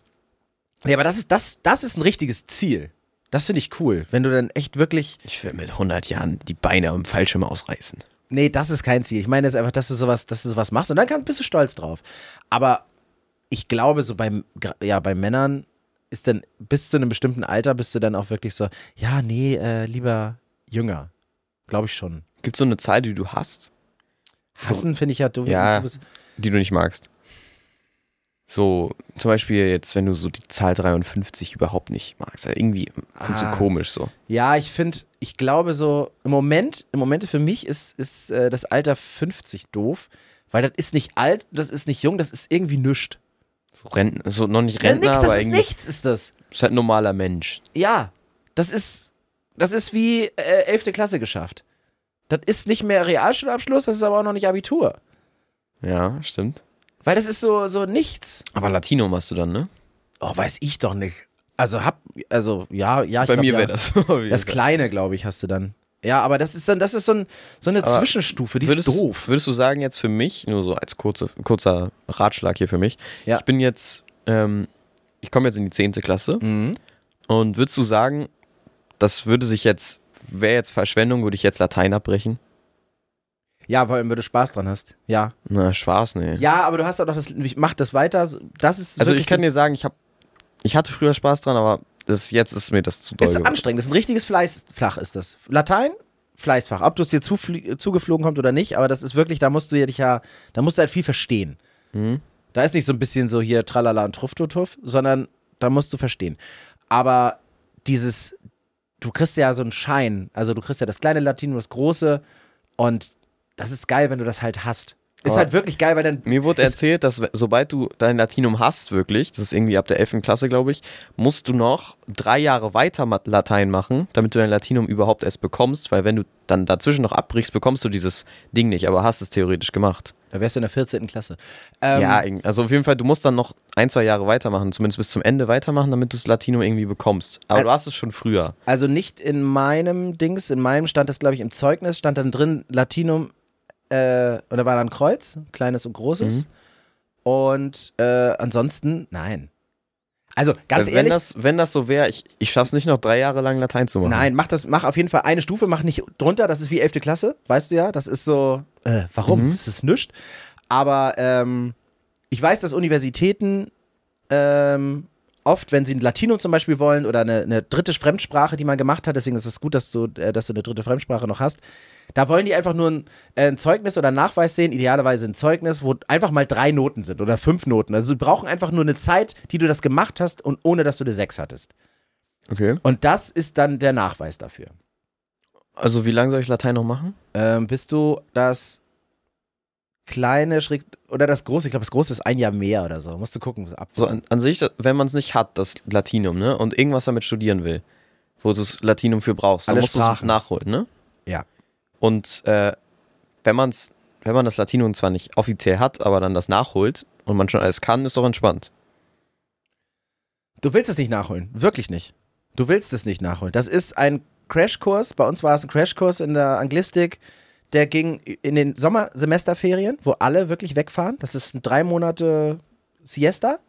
nee, aber das ist, das, das ist ein richtiges Ziel. Das finde ich cool, wenn du dann echt wirklich, Ich will mit 100 Jahren die Beine am Fallschirm ausreißen. nee, das ist kein Ziel. Ich meine jetzt einfach, dass du sowas, dass du sowas machst und dann kann, bist du stolz drauf. Aber ich glaube, so beim, ja, bei Männern ist dann bis zu einem bestimmten Alter bist du dann auch wirklich so, ja, nee, äh, lieber jünger. Glaube ich schon. Gibt es so eine Zahl, die du hast, Hassen finde ich ja, du, Ja. du die du nicht magst? So, zum Beispiel jetzt, wenn du so die Zahl 53 überhaupt nicht magst. Also irgendwie findest Ah. du komisch so. Ja, ich finde, ich glaube so, im Moment, im Moment für mich ist, ist äh, das Alter 50 doof, weil das ist nicht alt, das ist nicht jung, das ist irgendwie nischt. So, Renten, so noch nicht Ja, Rentner, nix, das aber ist irgendwie nichts, ist das. ist halt ein normaler Mensch. Ja, das ist, das ist wie äh, 11. Klasse geschafft. Das ist nicht mehr Realschulabschluss, das ist aber auch noch nicht Abitur. Ja, stimmt. Weil das ist so, so nichts. Aber Latino machst du dann, ne? Oh, weiß ich doch nicht. Also hab, also ja, ja, ich Bei glaub, mir ja. wäre das so. Das Kleine, glaube ich, hast du dann. Ja, aber das ist dann, das ist so, ein, so eine Aber Zwischenstufe, die würdest, ist doof. Würdest du sagen, jetzt für mich, nur so als kurze, kurzer Ratschlag hier für mich, Ja. ich bin jetzt, ähm, ich komme jetzt in die 10. Klasse Mhm. und würdest du sagen, das würde sich jetzt, wäre jetzt Verschwendung, würde ich jetzt Latein abbrechen? Ja, vor allem, wenn du Spaß dran hast. Ja. Na, Spaß, nee. Ja, aber du hast auch noch das, ich mach das weiter. Das ist also ich kann so, dir sagen, ich habe, ich hatte früher Spaß dran, aber das, jetzt ist mir das zu doll ist geworden. anstrengend. Das ist ein richtiges Fleißfach, ist das. Latein, Fleißfach. Ob du es dir zugeflogen kommt oder nicht, aber das ist wirklich, da musst du ja dich ja, da musst du halt viel verstehen. Mhm. Da ist nicht so ein bisschen so hier tralala und truff-tuff, sondern da musst du verstehen. Aber dieses, du kriegst ja so einen Schein, also du kriegst ja das kleine Latinum, das große und das ist geil, wenn du das halt hast. Ist halt wirklich geil, weil dann Mir wurde erzählt, dass sobald du dein Latinum hast, wirklich, das ist irgendwie ab der 11. Klasse, glaube ich, musst du noch drei Jahre weiter Latein machen, damit du dein Latinum überhaupt erst bekommst, weil wenn du dann dazwischen noch abbrichst, bekommst du dieses Ding nicht, aber hast es theoretisch gemacht. Da wärst du in der 14. Klasse. Ähm, ja, also auf jeden Fall, du musst dann noch ein, zwei Jahre weitermachen, zumindest bis zum Ende weitermachen, damit du das Latinum irgendwie bekommst. Aber Al- du hast es schon früher. Also nicht in meinem Dings, in meinem stand das, glaube ich, im Zeugnis, stand dann drin Latinum, äh, war da ein Kreuz, kleines und großes. Und äh, ansonsten, nein. Also ganz wenn, ehrlich, das, wenn das so wäre, ich, ich schaff's nicht noch drei Jahre lang Latein zu machen. nein, mach das, mach auf jeden Fall eine Stufe, mach nicht drunter, das ist wie 11. Klasse, weißt du ja, das ist so, äh, warum? Mhm. Das ist nichts. Aber ähm, ich weiß, dass Universitäten ähm, oft, wenn sie ein Latinum zum Beispiel wollen oder eine, eine dritte Fremdsprache, die man gemacht hat, deswegen ist es gut, dass du, äh, dass du eine dritte Fremdsprache noch hast, da wollen die einfach nur ein, äh, ein Zeugnis oder einen Nachweis sehen, idealerweise ein Zeugnis, wo einfach mal drei Noten sind oder fünf Noten. Also sie brauchen einfach nur eine Zeit, die du das gemacht hast und ohne, dass du eine sechs hattest. Okay. Und das ist dann der Nachweis dafür. Also wie lange soll ich Latein noch machen? Ähm, bist du das kleine Schräg oder das große? Ich glaube, das große ist ein Jahr mehr oder so. Musst du gucken, ab. So an, an sich, wenn man es nicht hat, das Latinum, ne, und irgendwas damit studieren will, wo du das Latinum für brauchst, dann Alle musst du es Sprachen. nachholen, ne? Ja. Und äh, wenn man's, wenn man das Latinum zwar nicht offiziell hat, aber dann das nachholt und man schon alles kann, ist doch entspannt. Du willst es nicht nachholen. Wirklich nicht. Du willst es nicht nachholen. Das ist ein Crashkurs. Bei uns war es ein Crashkurs in der Anglistik. Der ging in den Sommersemesterferien, wo alle wirklich wegfahren. Das ist ein drei Monate Siesta.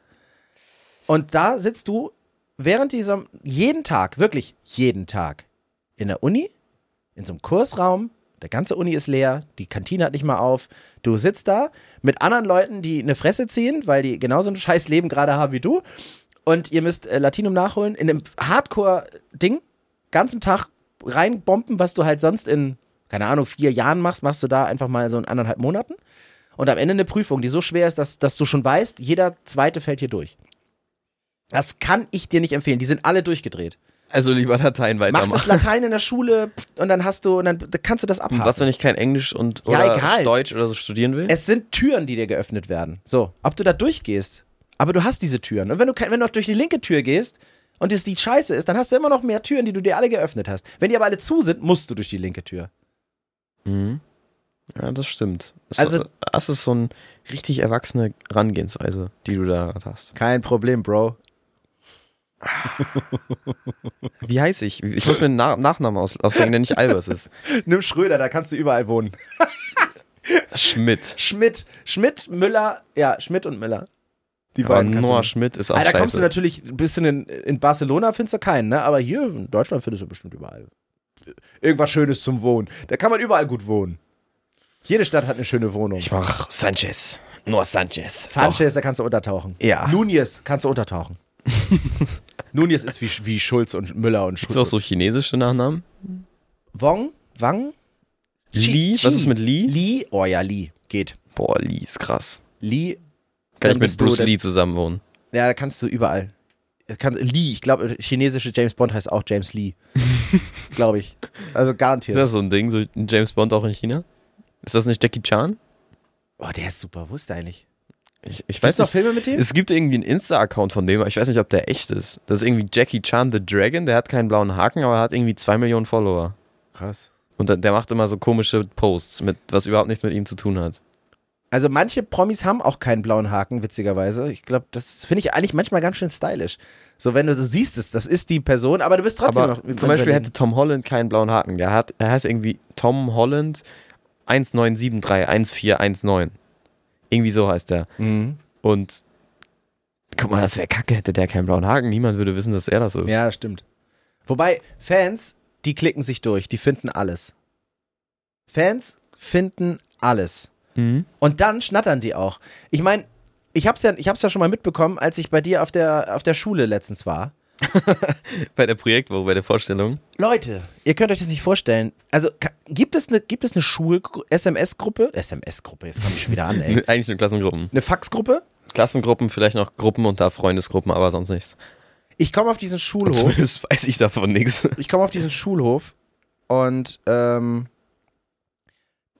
Und da sitzt du während dieser, jeden Tag, wirklich jeden Tag, in der Uni, in so einem Kursraum. Der ganze Uni ist leer, die Kantine hat nicht mal auf. Du sitzt da mit anderen Leuten, die eine Fresse ziehen, weil die genauso ein scheiß Leben gerade haben wie du. Und ihr müsst äh, Latinum nachholen in einem Hardcore-Ding. Ganzen Tag reinbomben, was du halt sonst in, keine Ahnung, vier Jahren machst, machst du da einfach mal so in anderthalb Monaten. Und am Ende eine Prüfung, die so schwer ist, dass, dass du schon weißt, jeder zweite fällt hier durch. Das kann ich dir nicht empfehlen. Die sind alle durchgedreht. Also lieber Latein Mach weitermachen. das Latein in der Schule und dann hast du, und dann kannst du das Und abhaken. was, wenn ich kein Englisch und Ja, oder egal. Deutsch oder so studieren will? Es sind Türen, die dir geöffnet werden. So, ob du da durchgehst. Aber du hast diese Türen. Und wenn du, wenn du durch die linke Tür gehst und es die Scheiße ist, dann hast du immer noch mehr Türen, die du dir alle geöffnet hast. Wenn die aber alle zu sind, musst du durch die linke Tür. Mhm. Ja, das stimmt. Das, Also- also, das ist so eine richtig erwachsene Herangehensweise, die du da hast. Kein Problem, Bro. *laughs* Wie heiß ich? Ich muss mir einen Na Nachnamen aus ausdenken, der nicht Albers ist. *laughs* Nimm Schröder, da kannst du überall wohnen. *laughs* Schmidt. Schmidt. Schmidt, Müller. Ja, Schmidt und Müller. Die Aber beiden Noah. Schmidt ist auch Ah, da scheiße. kommst du natürlich ein bisschen in, in Barcelona, findest du keinen, ne? Aber hier in Deutschland findest du bestimmt überall. Irgendwas Schönes zum Wohnen. Da kann man überall gut wohnen. Jede Stadt hat eine schöne Wohnung. ich mach Sanchez. Noah Sanchez. Sanchez, da kannst du untertauchen. Ja. Nunez kannst du untertauchen. *laughs* Nunez ist wie, wie Schulz und Müller und Gibt es auch Schulz. so chinesische Nachnamen? Wong? Wang? Chi. Was ist mit Lee? Lee? Oh ja, Lee. Geht. Boah, Lee ist krass. Lee. Kann ich mit du Bruce Lee zusammen wohnen? Ja, da kannst du überall. Kann, Lee, ich glaube, chinesische James Bond heißt auch James Lee. *laughs* glaube ich. Also garantiert. Ist das so ein Ding, so ein James Bond auch in China? Ist das nicht Jackie Chan? oh, der ist super. Wo ist der eigentlich? Ich, ich weiß noch. Filme mit dem? Es gibt irgendwie einen Insta-Account von dem, aber ich weiß nicht, ob der echt ist. Das ist irgendwie Jackie Chan the Dragon, der hat keinen blauen Haken, aber er hat irgendwie zwei Millionen Follower. Krass. Und der- der macht immer so komische Posts, mit, was überhaupt nichts mit ihm zu tun hat. Also manche Promis haben auch keinen blauen Haken, witzigerweise. Ich glaube, das finde ich eigentlich manchmal ganz schön stylisch. So, wenn du so siehst es, das ist die Person, aber du bist trotzdem aber noch. zum Beispiel hätte Tom Holland keinen blauen Haken. Der, hat, er heißt irgendwie Tom Holland 1973 1419. Irgendwie so heißt der. Mhm. Und guck mal, das wäre kacke, hätte der keinen blauen Haken. Niemand würde wissen, dass er das ist. Ja, stimmt. Wobei, Fans, die klicken sich durch, die finden alles. Fans finden alles. Mhm. Und dann schnattern die auch. Ich meine, ich hab's ja, ich hab's ja schon mal mitbekommen, als ich bei dir auf der, auf der Schule letztens war. *laughs* Bei der Projektwoche, bei der Vorstellung. Leute, ihr könnt euch das nicht vorstellen. Also, gibt es eine, gibt es eine Schul-SMS-Gruppe? SMS-Gruppe, jetzt komme ich schon wieder an, ey. *laughs* Eigentlich nur Klassengruppen. Eine Faxgruppe? Klassengruppen, vielleicht noch Gruppen unter Freundesgruppen, aber sonst nichts. Ich komme auf diesen Und Schulhof. zumindest weiß ich davon nichts. *laughs* ich komme auf diesen Schulhof und ähm,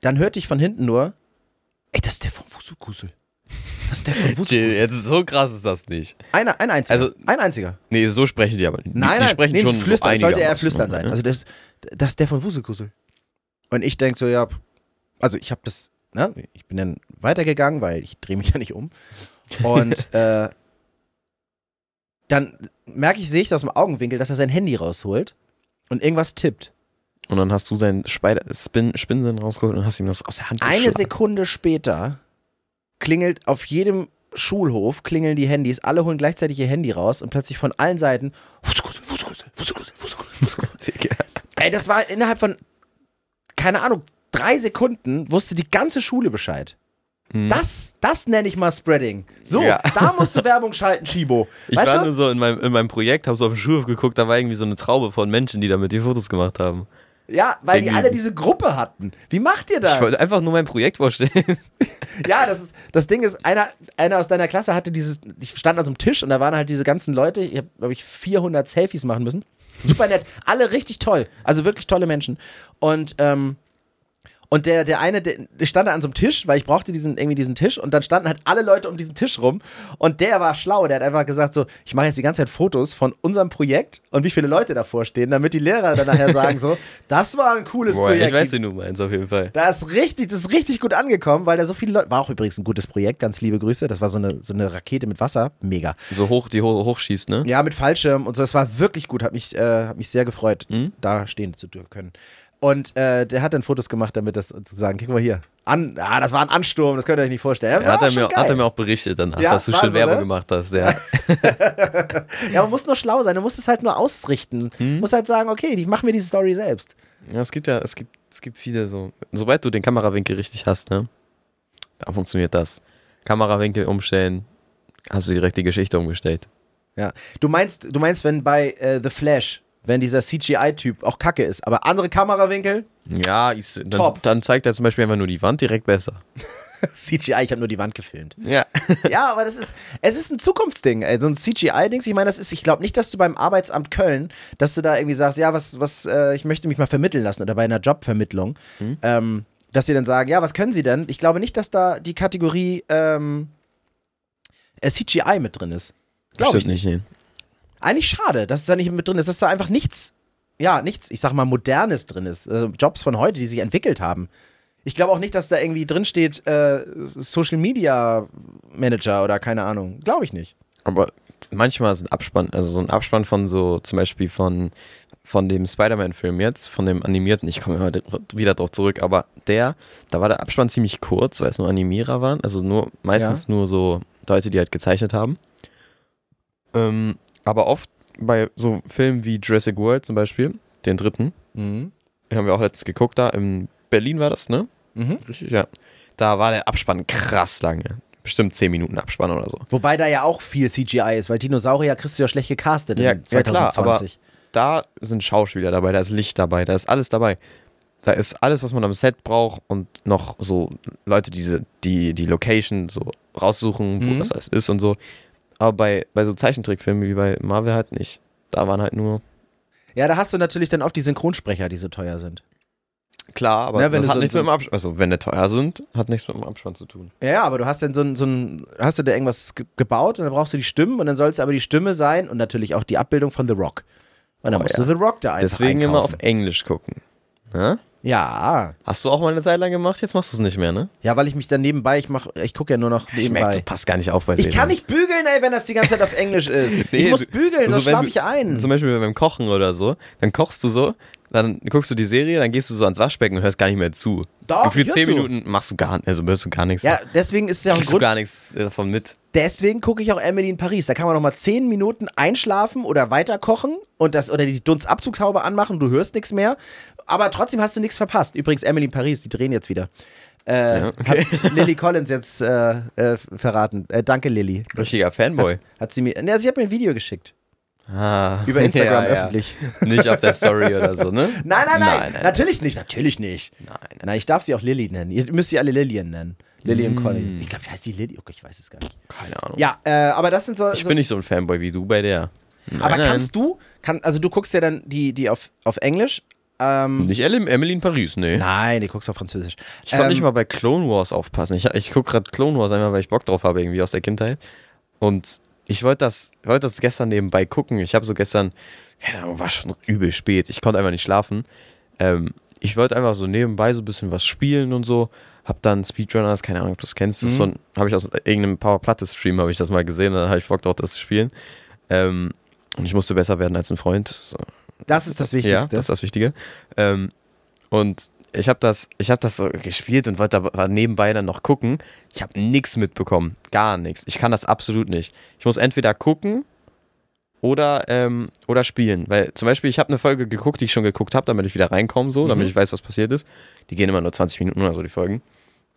dann hörte ich von hinten nur, ey, das ist der von Wusukusel. Das ist der von Wusukusel. jetzt so krass ist das nicht. Einer, ein einziger. Also- ein einziger. Nee, so sprechen die aber. Die, Nein, die nein, sprechen nee, schon flüstern, so sollte er flüstern sein. ne? Also das, das ist der von Wusukusel. Und ich denke so, ja, also ich habe das, ne, ich bin dann weitergegangen, weil ich drehe mich ja nicht um. Und *laughs* äh, dann merke ich, sehe ich das aus dem Augenwinkel, dass er sein Handy rausholt und irgendwas tippt. Und dann hast du seinen Spider Spin Spinnsinn rausgeholt und hast ihm das aus der Hand Eine geschlagen. Sekunde später klingelt auf jedem Schulhof klingeln die Handys, alle holen gleichzeitig ihr Handy raus und plötzlich von allen Seiten. *laughs* Ey, das war innerhalb von, keine Ahnung, drei Sekunden wusste die ganze Schule Bescheid. Das, das nenne ich mal Spreading. So, Ja. da musst du Werbung schalten, Chibo. *laughs* Ich war du? nur so in meinem, in meinem Projekt, habe so auf den Schulhof geguckt, da war irgendwie so eine Traube von Menschen, die damit die Fotos gemacht haben. Ja, weil die alle diese Gruppe hatten. Wie macht ihr das? Ich wollte einfach nur mein Projekt vorstellen. *laughs* Ja, das ist, das Ding ist, einer, einer aus deiner Klasse hatte dieses, ich stand an so einem Tisch und da waren halt diese ganzen Leute, ich habe, glaube ich, 400 Selfies machen müssen. Super nett, alle richtig toll, also wirklich tolle Menschen. Und, ähm, und der, der eine, der, der stand da an so einem Tisch, weil ich brauchte diesen, irgendwie diesen Tisch und dann standen halt alle Leute um diesen Tisch rum und der war schlau, der hat einfach gesagt so, ich mache jetzt die ganze Zeit Fotos von unserem Projekt und wie viele Leute davor stehen, damit die Lehrer dann nachher sagen so, *laughs* das war ein cooles Boah, Projekt. ich weiß, wie du meinst, auf jeden Fall. da ist richtig, das ist richtig gut angekommen, weil da so viele Leute. War auch übrigens ein gutes Projekt, ganz liebe Grüße. Das war so eine, so eine Rakete mit Wasser. Mega. So hoch, die ho hochschießt, ne? Ja, mit Fallschirm und so. Das war wirklich gut. Hat mich, äh, hat mich sehr gefreut, Mhm. da stehen zu können. Und äh, der hat dann Fotos gemacht, damit das zu sagen, guck mal hier. An, ah, das war ein Ansturm, das könnt ihr euch nicht vorstellen. Ja, hat, er mir, hat er mir auch berichtet danach, Ja, dass du so, Werbung ne? gemacht hast. Ja. *laughs* ja, man muss nur schlau sein, du musst es halt nur ausrichten. Du musst halt sagen, okay, ich mache mir diese Story selbst. ja, es gibt ja, es gibt, es gibt viele so. Sobald du den Kamerawinkel richtig hast, ne? Dann funktioniert das. Kamerawinkel umstellen, hast du direkt die Geschichte umgestellt. Ja. Du meinst, du meinst, wenn bei äh, The Flash, wenn dieser CGI-Typ auch kacke ist, aber andere Kamerawinkel, Ja, ich, dann, Top. dann zeigt er zum Beispiel einfach nur die Wand direkt besser. *laughs* CGI, ich habe nur die Wand gefilmt. Ja. *laughs* Ja, aber das ist, es ist ein Zukunftsding, ey. so ein CGI-Dings. Ich meine, das ist, ich glaube nicht, dass du beim Arbeitsamt Köln, dass du da irgendwie sagst, ja, was, was, äh, ich möchte mich mal vermitteln lassen oder bei einer Jobvermittlung, Mhm. ähm, dass die dann sagen, ja, was können sie denn? Ich glaube nicht, dass da die Kategorie ähm, äh, CGI mit drin ist. Glaube ich nicht. nicht. Eigentlich schade, dass es da nicht mit drin ist, dass da einfach nichts, ja, nichts, ich sag mal, Modernes drin ist. Also Jobs von heute, die sich entwickelt haben. Ich glaube auch nicht, dass da irgendwie drin steht, äh, Social Media Manager oder keine Ahnung. Glaube ich nicht. Aber manchmal ist ein Abspann, also so ein Abspann von so, zum Beispiel von, von dem Spider-Man-Film jetzt, von dem animierten, ich komme heute wieder drauf zurück, aber der, da war der Abspann ziemlich kurz, weil es nur Animierer waren, also nur, meistens nur so Leute, die halt gezeichnet haben. Ähm, aber oft bei so Filmen wie Jurassic World zum Beispiel, den dritten, Mhm. den haben wir auch letztens geguckt, da in Berlin war das, ne? Mhm. Richtig, ja. Da war der Abspann krass lange. Bestimmt 10 Minuten Abspann oder so. Wobei da ja auch viel CGI ist, weil Dinosaurier kriegst du ja schlecht gecastet Ja, in ja, klar, 2020. da sind Schauspieler dabei, da ist Licht dabei, da ist alles dabei. Da ist alles, was man am Set braucht und noch so Leute, die diese, die, die Location so raussuchen, wo Mhm. das alles ist und so. Aber bei, bei so Zeichentrickfilmen wie bei Marvel halt nicht. Da waren halt nur. ja, da hast du natürlich dann oft die Synchronsprecher, die so teuer sind. Klar, aber Ja, wenn das hat so- nichts so- mit dem Abspann. Also, wenn der teuer sind, hat nichts mit dem Abspann zu tun. Ja, aber du hast dann so ein, so ein hast du da irgendwas ge gebaut und dann brauchst du die Stimmen und dann soll es aber die Stimme sein und natürlich auch die Abbildung von The Rock. Und dann Oh, musst ja. du The Rock da einfach Deswegen immer auf einkaufen. Englisch gucken. Ja? Ja, Hast du auch mal eine Zeit lang gemacht, jetzt machst du es nicht mehr, ne? ja, weil ich mich dann nebenbei, ich mach, ich gucke ja nur noch Ich merke, nebenbei. du passt gar nicht auf bei Ich Serien. kann nicht bügeln, ey, wenn das die ganze Zeit auf Englisch *laughs* ist. ich Nee, muss du- bügeln, also sonst schlafe ich ein. Zum Beispiel beim Kochen oder so, dann kochst du so, dann guckst du die Serie, dann gehst du so ans Waschbecken und hörst gar nicht mehr zu. Doch, ich hör zehn. Minuten machst du gar, also hörst du gar nichts. Ja, deswegen ist es ja auch kriegst du gar nichts äh, davon mit. deswegen gucke ich auch Emily in Paris. Da kann man noch mal zehn Minuten einschlafen oder weiter kochen und das oder die Dunstabzugshaube anmachen, du hörst nichts mehr, aber trotzdem hast du nichts verpasst. Übrigens Emily in Paris, die drehen jetzt wieder. Äh, Ja, okay. Hat *laughs* Lily Collins jetzt äh, äh, verraten. Äh, danke Lily. Richtiger Fanboy. Hat sie mir, ne, sie hat mir ein Video geschickt Ah, über *laughs* Instagram ja, ja. öffentlich. *laughs* Nicht auf der Story oder so, ne? Nein, nein, nein, Nein, nein, natürlich nicht, natürlich nicht. Nein, nein. Nein, ich darf sie auch Lilly nennen. Ihr müsst sie alle Lillian nennen. Lilly und Mm. Conny. Ich glaube, die heißt die Lilly. Okay, ich weiß es gar nicht. Keine Ahnung. Ja, äh, aber das sind so. ich so bin nicht so ein Fanboy wie du bei der. Nein, aber nein. kannst du, kann, also du guckst ja dann die, die auf, auf Englisch. Ähm, Nicht Emily in Paris, nee. nein, die guckst du auf Französisch. Ich konnte Ähm, nicht mal bei Clone Wars aufpassen. Ich, ich gucke gerade Clone Wars einmal, weil ich Bock drauf habe, irgendwie aus der Kindheit. Und ich wollte das, wollte das gestern nebenbei gucken. Ich habe so gestern, keine Ahnung, war schon übel spät. Ich konnte einfach nicht schlafen. Ähm, ich wollte einfach so nebenbei so ein bisschen was spielen und so. Hab dann Speedrunners, keine Ahnung, ob du das kennst. Das ist so ein, habe ich aus irgendeinem Power Platte Stream habe ich das mal gesehen. Dann habe ich Bock drauf, das zu spielen. Ähm, und ich musste besser werden als ein Freund. Das, Das ist das ja, Wichtigste. das ist das Wichtige. Ähm, und ich habe das, ich hab das so gespielt und wollte da nebenbei dann noch gucken. Ich habe nichts mitbekommen. Gar nichts. Ich kann das absolut nicht. Ich muss entweder gucken oder, ähm, oder spielen. Weil zum Beispiel, ich habe eine Folge geguckt, die ich schon geguckt habe, damit ich wieder reinkomme, so, damit Mhm. ich weiß, was passiert ist. Die gehen immer nur 20 Minuten oder so, die Folgen.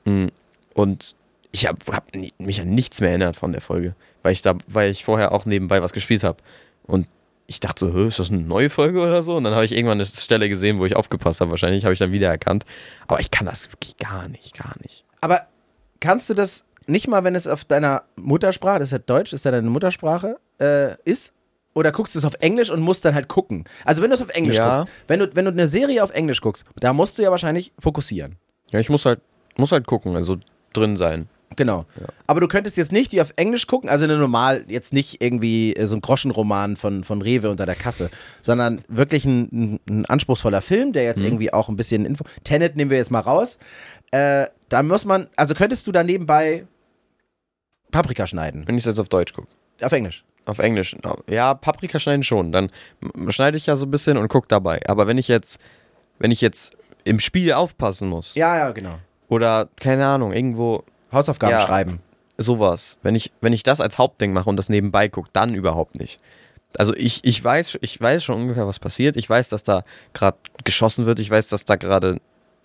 Mm, Und ich habe hab mich an nichts mehr erinnert von der Folge, weil ich da, weil ich vorher auch nebenbei was gespielt habe. Und ich dachte so, ist das eine neue Folge oder so? Und dann habe ich irgendwann eine Stelle gesehen, wo ich aufgepasst habe. Wahrscheinlich habe ich dann wieder erkannt. Aber ich kann das wirklich gar nicht, gar nicht. Aber kannst du das nicht mal, wenn es auf deiner Muttersprache, das ist ja Deutsch, ist ja deine Muttersprache, äh, ist? Oder guckst du es auf Englisch und musst dann halt gucken? Also wenn du es auf Englisch Ja. guckst, wenn du, wenn du eine Serie auf Englisch guckst, da musst du ja wahrscheinlich fokussieren. Ja, ich muss halt, muss halt gucken, also drin sein. Genau. Aber du könntest jetzt nicht die auf Englisch gucken, also eine normal, jetzt nicht irgendwie äh, so ein Groschenroman von, von Rewe unter der Kasse, sondern wirklich ein, ein, anspruchsvoller Film, der jetzt irgendwie auch ein bisschen Info. Tenet nehmen wir jetzt mal raus. Äh, da muss man, also könntest du da nebenbei Paprika schneiden. Wenn ich es jetzt auf Deutsch gucke. Auf Englisch. Auf Englisch. Ja, Paprika schneiden schon. Dann schneide ich ja so ein bisschen und gucke dabei. Aber wenn ich jetzt, wenn ich jetzt im Spiel aufpassen muss Ja, ja, genau. oder keine Ahnung, irgendwo Hausaufgaben Ja. schreiben. sowas, wenn ich, wenn ich das als Hauptding mache und das nebenbei gucke, dann überhaupt nicht. Also ich, ich weiß, ich weiß schon ungefähr, was passiert. Ich weiß, dass da gerade geschossen wird. Ich weiß, dass da gerade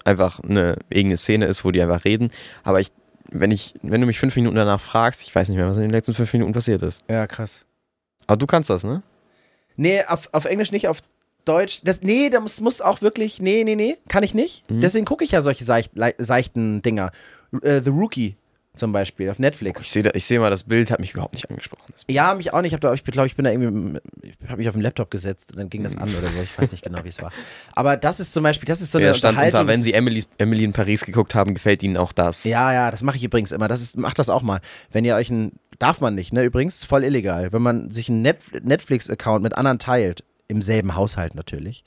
einfach eine irgendeine Szene ist, wo die einfach reden. Aber ich, wenn ich, wenn du mich fünf Minuten danach fragst, ich weiß nicht mehr, was in den letzten fünf Minuten passiert ist. Ja, krass. Aber du kannst das, ne? Nee, auf, auf Englisch nicht, auf Deutsch. Das, nee, da muss, muss auch wirklich. Nee, nee, nee, kann ich nicht. Mhm. Deswegen gucke ich ja solche seicht, seichten Dinger. Äh, The Rookie zum Beispiel auf Netflix. Ich sehe seh mal, das Bild hat mich überhaupt nicht angesprochen. Ja, mich auch nicht. Ich glaube, ich, glaub, ich bin da irgendwie, ich habe mich auf den Laptop gesetzt und dann ging das an oder so. Ich weiß nicht genau, wie es war. Aber das ist zum Beispiel, das ist so eine ja, stand unter, wenn sie Emily, Emily in Paris geguckt haben, gefällt ihnen auch das. ja, ja, das mache ich übrigens immer. Das ist, macht das auch mal. Wenn ihr euch ein, darf man nicht, ne? Übrigens, voll illegal. Wenn man sich einen Net, Netflix-Account mit anderen teilt, im selben Haushalt natürlich,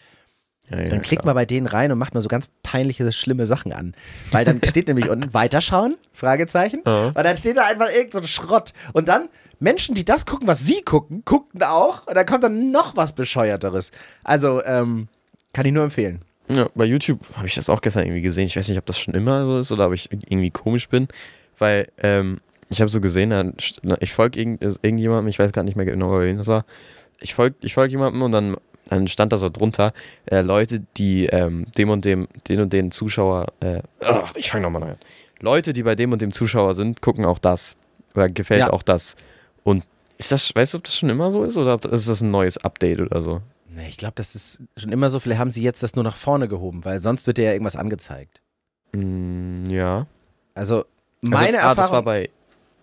Ja, ja, dann klickt klar. man bei denen rein und macht mal so ganz peinliche, schlimme Sachen an. Weil dann steht *laughs* nämlich unten Weiterschauen, Fragezeichen. Ja. Und dann steht da einfach irgend so Schrott. Und dann Menschen, die das gucken, was sie gucken, guckten auch. Und dann kommt dann noch was Bescheuerteres. Also, ähm, kann ich nur empfehlen. Ja, bei YouTube habe ich das auch gestern irgendwie gesehen. Ich weiß nicht, ob das schon immer so ist oder ob ich irgendwie komisch bin, weil ähm, ich habe so gesehen, ich folge irgend, irgendjemandem, ich weiß gar nicht mehr genau, wen das war. Ich folge ich folg jemandem und dann, dann stand da so drunter, äh, Leute, die ähm, dem und dem, den und den Zuschauer, äh, ach, ich fange nochmal neu an. Leute, die bei dem und dem Zuschauer sind, gucken auch das. Oder gefällt Ja. auch das. Und ist das, weißt du, ob das schon immer so ist oder ist das ein neues Update oder so? Nee, ich glaube, das ist schon immer so. Vielleicht haben sie jetzt das nur nach vorne gehoben, weil sonst wird dir ja irgendwas angezeigt. Mm, ja. Also, meine also, ah, Erfahrung. das war bei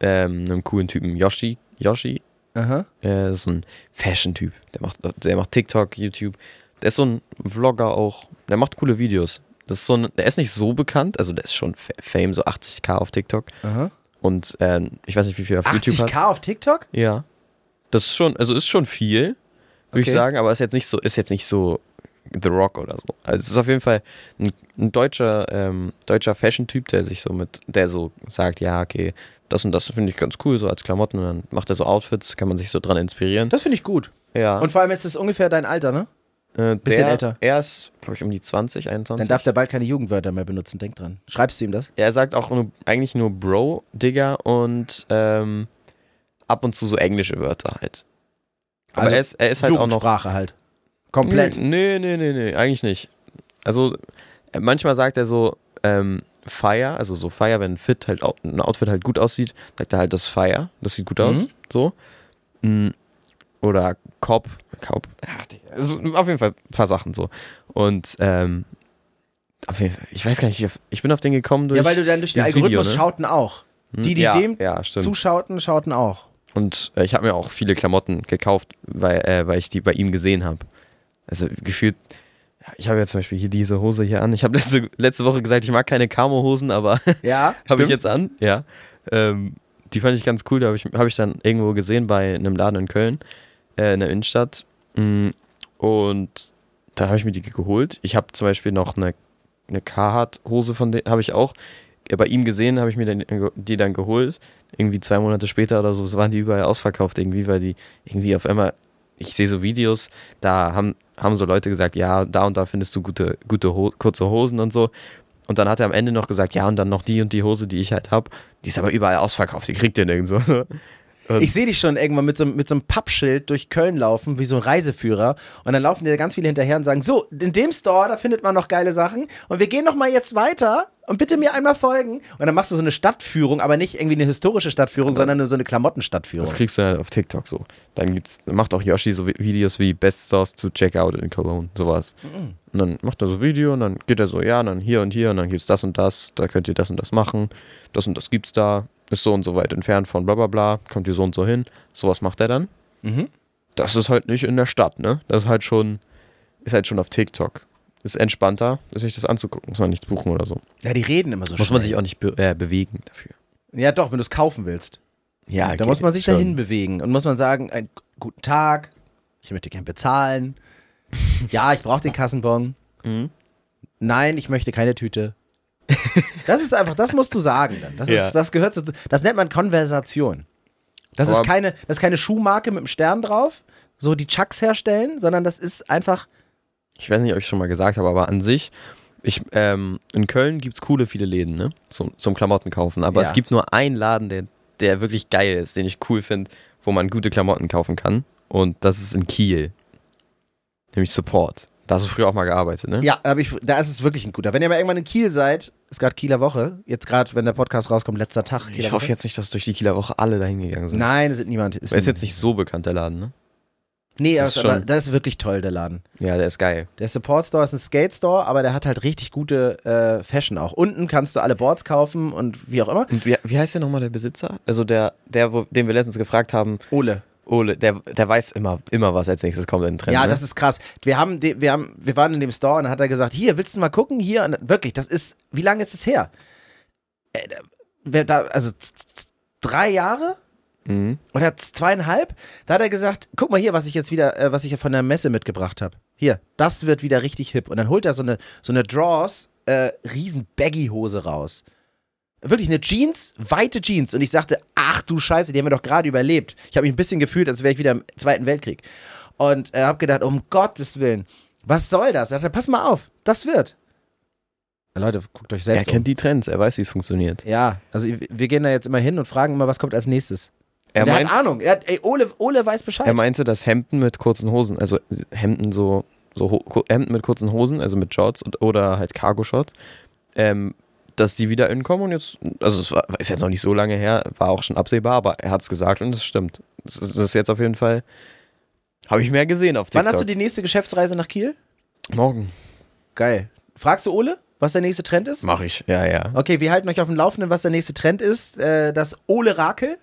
ähm, einem coolen Typen, Yoshi. Yoshi, Aha. äh, das ist so ein Fashion-Typ. Der macht, der macht TikTok, YouTube. Der ist so ein Vlogger auch. Der macht coole Videos. Das ist so ein, der ist nicht so bekannt, also der ist schon Fa- Fame, so 80k auf TikTok. Aha. Und ähm, ich weiß nicht, wie viel er auf YouTube hat. 80k auf TikTok? Ja. Das ist schon, also ist schon viel, würde ich Okay. sagen, aber ist jetzt nicht so, ist jetzt nicht so The Rock oder so. Also es ist auf jeden Fall ein, ein deutscher, ähm, deutscher Fashion-Typ, der sich so mit, der so sagt, ja, okay, das und das finde ich ganz cool, so als Klamotten und dann macht er so Outfits, kann man sich so dran inspirieren. Das finde ich gut. ja. Und vor allem ist es ungefähr dein Alter, ne? äh, bisschen der, älter. Er ist, glaube ich, um die 20, 21. Dann darf der bald keine Jugendwörter mehr benutzen, denk dran. Schreibst du ihm das? er sagt auch nur, eigentlich nur Bro, Digger und ähm, ab und zu so englische Wörter halt. Aber Also er, ist, er ist halt auch noch Jugendsprache halt. Komplett. Nee, nee, nee, nee, eigentlich nicht. Also äh, manchmal sagt er so ähm, Fire, also so Fire, wenn ein Fit halt ein Outfit halt gut aussieht, sagt er halt das Fire, das sieht gut aus, Mhm. so. Mm, Oder Cop, Cop, also auf jeden Fall ein paar Sachen so. Und ähm, auf jeden Fall, ich weiß gar nicht, ich bin auf den gekommen durch Ja, weil du dann durch den Algorithmus Video, ne? schauten auch. Hm, die, die ja, dem ja. Zuschauten, schauten auch. Und äh, ich habe mir auch viele Klamotten gekauft, weil, äh, weil ich die bei ihm gesehen habe. Also gefühlt, ich habe ja zum Beispiel hier diese Hose hier an. Ich habe *laughs* letzte, letzte Woche gesagt, ich mag keine Camo-Hosen, aber *laughs* Ja, *laughs* habe ich jetzt an. Ja. Ähm, die fand ich ganz cool. Da habe ich, hab ich dann irgendwo gesehen bei einem Laden in Köln, äh, in der Innenstadt. Mm, Und dann habe ich mir die geholt. Ich habe zum Beispiel noch eine, eine Carhartt-Hose von denen, habe ich auch ja, bei ihm gesehen, habe ich mir die dann geholt. Irgendwie zwei Monate später oder so waren die überall ausverkauft irgendwie, weil die irgendwie auf einmal ich sehe so Videos, da haben, haben so Leute gesagt, ja, da und da findest du gute, gute Ho kurze Hosen und so. Und dann hat er am Ende noch gesagt, ja, und dann noch die und die Hose, die ich halt habe. Die ist aber überall ausverkauft, die kriegt ihr nirgendwo. *laughs* Ich sehe dich schon irgendwann mit so, mit so einem Pappschild durch Köln laufen, wie so ein Reiseführer. Und dann laufen dir ganz viele hinterher und sagen: So, in dem Store, da findet man noch geile Sachen. Und wir gehen noch mal jetzt weiter und bitte mir einmal folgen. Und dann machst du so eine Stadtführung, aber nicht irgendwie eine historische Stadtführung, sondern nur so eine Klamottenstadtführung. das kriegst du halt auf TikTok so. Dann gibt's, macht auch Yoshi so Vi- Videos wie Best Stores to Check Out in Cologne, sowas. Mhm. Und dann macht er so Video und dann geht er so, ja, dann hier und hier und dann gibt's das und das, da könnt ihr das und das machen, das und das gibt's da, ist so und so weit entfernt von bla bla bla, kommt ihr so und so hin. Sowas macht er dann. Mhm. Das ist halt nicht in der Stadt, ne? Das ist halt schon, ist halt schon auf TikTok. Ist entspannter, sich das anzugucken. Muss man nichts buchen oder so. Ja, die reden immer so Muss man schnell. sich auch nicht be äh, bewegen dafür. Ja, doch, wenn du es kaufen willst. Ja, Da muss man sich dahin bewegen und muss man sagen, einen guten Tag, ich möchte gern bezahlen. *laughs* ja, ich brauche den Kassenbon. Mhm. Nein, ich möchte keine Tüte. Das ist einfach, das musst du sagen dann. Das, Ja. ist, das gehört zu, das nennt man Konversation. Das ist, Aber- keine, das ist keine Schuhmarke mit einem Stern drauf, so die Chucks herstellen, sondern das ist einfach, Ich weiß nicht, ob ich schon mal gesagt habe, aber an sich, ich, ähm, in Köln gibt es coole viele Läden, ne? Zum, zum Klamotten kaufen. Aber Ja. es gibt nur einen Laden, der, der wirklich geil ist, den ich cool finde, wo man gute Klamotten kaufen kann. Und das ist in Kiel. Nämlich Support. Da hast du früher auch mal gearbeitet, ne? ja, ich, da ist es wirklich ein guter. Wenn ihr mal irgendwann in Kiel seid, ist gerade Kieler Woche, jetzt gerade, wenn der Podcast rauskommt, letzter Tag. Kieler Ich hoffe Woche. jetzt nicht, dass durch die Kieler Woche alle dahin gegangen sind. Nein, es ist niemand. Weil ist jetzt nicht so bekannt, der Laden, ne? Nee, Das ist aber das ist wirklich toll, der Laden. Ja, der ist geil. Der Support Store ist ein Skate Store, aber der hat halt richtig gute äh, Fashion auch. Unten kannst du alle Boards kaufen und wie auch immer. Und wie, wie heißt der nochmal, der Besitzer? Also der, der wo, den wir letztens gefragt haben, Ole. Ole, der, der weiß immer, immer, was als nächstes kommt in den Trend. Ja, ne? das ist krass. Wir haben, wir haben, wir waren in dem Store und dann hat er gesagt, hier, willst du mal gucken? Hier, und wirklich, das ist, wie lange ist es her? Äh, da- also drei Jahre Mhm. oder z- zweieinhalb? Da hat er gesagt, guck mal hier, was ich jetzt wieder, äh, was ich ja von der Messe mitgebracht habe. Hier, das wird wieder richtig hip. Und dann holt er so eine, so eine Draws, äh, riesen Baggy-Hose raus. Wirklich eine Jeans, weite Jeans. Und ich sagte, ach du Scheiße, die haben wir doch gerade überlebt. Ich habe mich ein bisschen gefühlt, als wäre ich wieder im Zweiten Weltkrieg. Und äh, habe gedacht, um Gottes Willen, was soll das? Er sagte, pass mal auf, das wird. Leute, guckt euch Er selbst um. kennt die Trends, er weiß, wie es funktioniert. Ja, also wir gehen da jetzt immer hin und fragen immer, was kommt als nächstes. Er, der meint, hat Ahnung. Er hat, ey, Ole, Ole weiß Bescheid. er meinte, dass Hemden mit kurzen Hosen, also Hemden so, so Hemden mit kurzen Hosen, also mit Shorts oder halt Cargo-Shorts, ähm, dass die wieder inkommen und jetzt, also es war, ist jetzt noch nicht so lange her, war auch schon absehbar, aber er hat es gesagt und es stimmt. Das ist, das ist jetzt auf jeden Fall, habe ich mehr gesehen auf TikTok. Wann hast du die nächste Geschäftsreise nach Kiel? Morgen. Geil. Fragst du Ole, was der nächste Trend ist? Mache ich, ja, ja. Okay, wir halten euch auf dem Laufenden, was der nächste Trend ist. Äh, das Ole Rakel.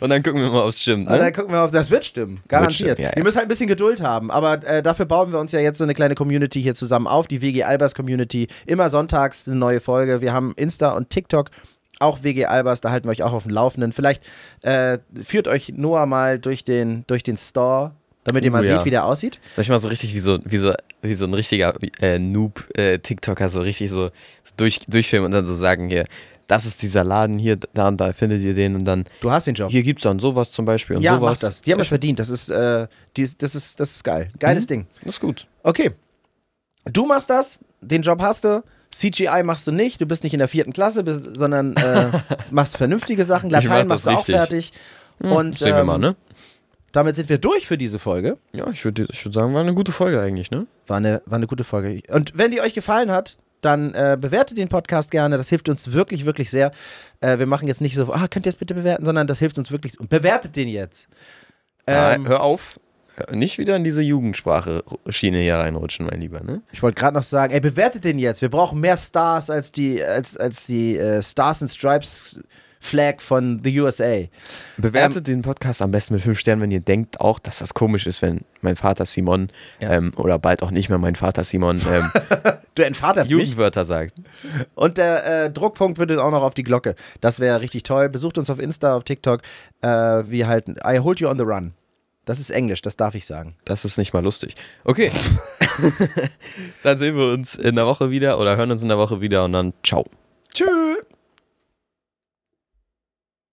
Und dann gucken wir mal, ob es stimmt. Und dann Ne? gucken wir, ob das wird stimmen. Garantiert. stimmen, ja, Wir ja. müssen halt ein bisschen Geduld haben. Aber äh, dafür bauen wir uns ja jetzt so eine kleine Community hier zusammen auf. Die WG Albers Community. Immer sonntags eine neue Folge. Wir haben Insta und TikTok. Auch WG Albers, da halten wir euch auch auf dem Laufenden. Vielleicht äh, führt euch Noah mal durch den, durch den Store, damit ihr mal ja. seht, wie der aussieht. Sag ich mal so richtig wie so, wie so, wie so ein richtiger äh, Noob-TikToker, so richtig so durch, durchfilmen und dann so sagen, hier, das ist dieser Laden hier, da und da findet ihr den und dann, Du hast den Job. hier gibt's dann sowas zum Beispiel und ja, sowas. mach das. Die haben es verdient. Das ist, äh, die, das ist, das ist geil. Geiles Mhm. Ding. Das ist gut. Okay. Du machst das, den Job hast du. CGI machst du nicht, du bist nicht in der vierten Klasse, bist, sondern äh, *laughs* machst vernünftige Sachen. Latein machst du auch richtig. fertig. Und Sehen wir ähm, mal, ne? damit sind wir durch für diese Folge. Ja, ich würde ich würd sagen, war eine gute Folge eigentlich, ne? War eine, war eine gute Folge. Und wenn die euch gefallen hat, dann äh, bewertet den Podcast gerne. Das hilft uns wirklich, wirklich sehr. Äh, wir machen jetzt nicht so, ah, könnt ihr es bitte bewerten, sondern das hilft uns wirklich. Und bewertet den jetzt. Ähm, Ah, hör auf. Nicht wieder in diese Jugendsprache-Schiene hier reinrutschen, mein Lieber, ne? Ich wollte gerade noch sagen, ey, bewertet den jetzt. Wir brauchen mehr Stars als die, als, als die äh, Stars and Stripes Flag von the USA. Bewertet den Podcast am besten mit fünf Sternen, wenn ihr denkt auch, dass das komisch ist, wenn mein Vater Simon Ja. ähm, oder bald auch nicht mehr mein Vater Simon ähm, *laughs* Du entvaterst mich. Jugendwörter sagt. Und der äh, Druckpunkt bitte auch noch auf die Glocke. Das wäre richtig toll. Besucht uns auf Insta, auf TikTok. Äh, wir halten I hold you on the run. Das ist Englisch, das darf ich sagen. Das ist nicht mal lustig. Okay. *laughs* dann sehen wir uns in der Woche wieder oder hören uns in der Woche wieder und dann ciao. Tschüss.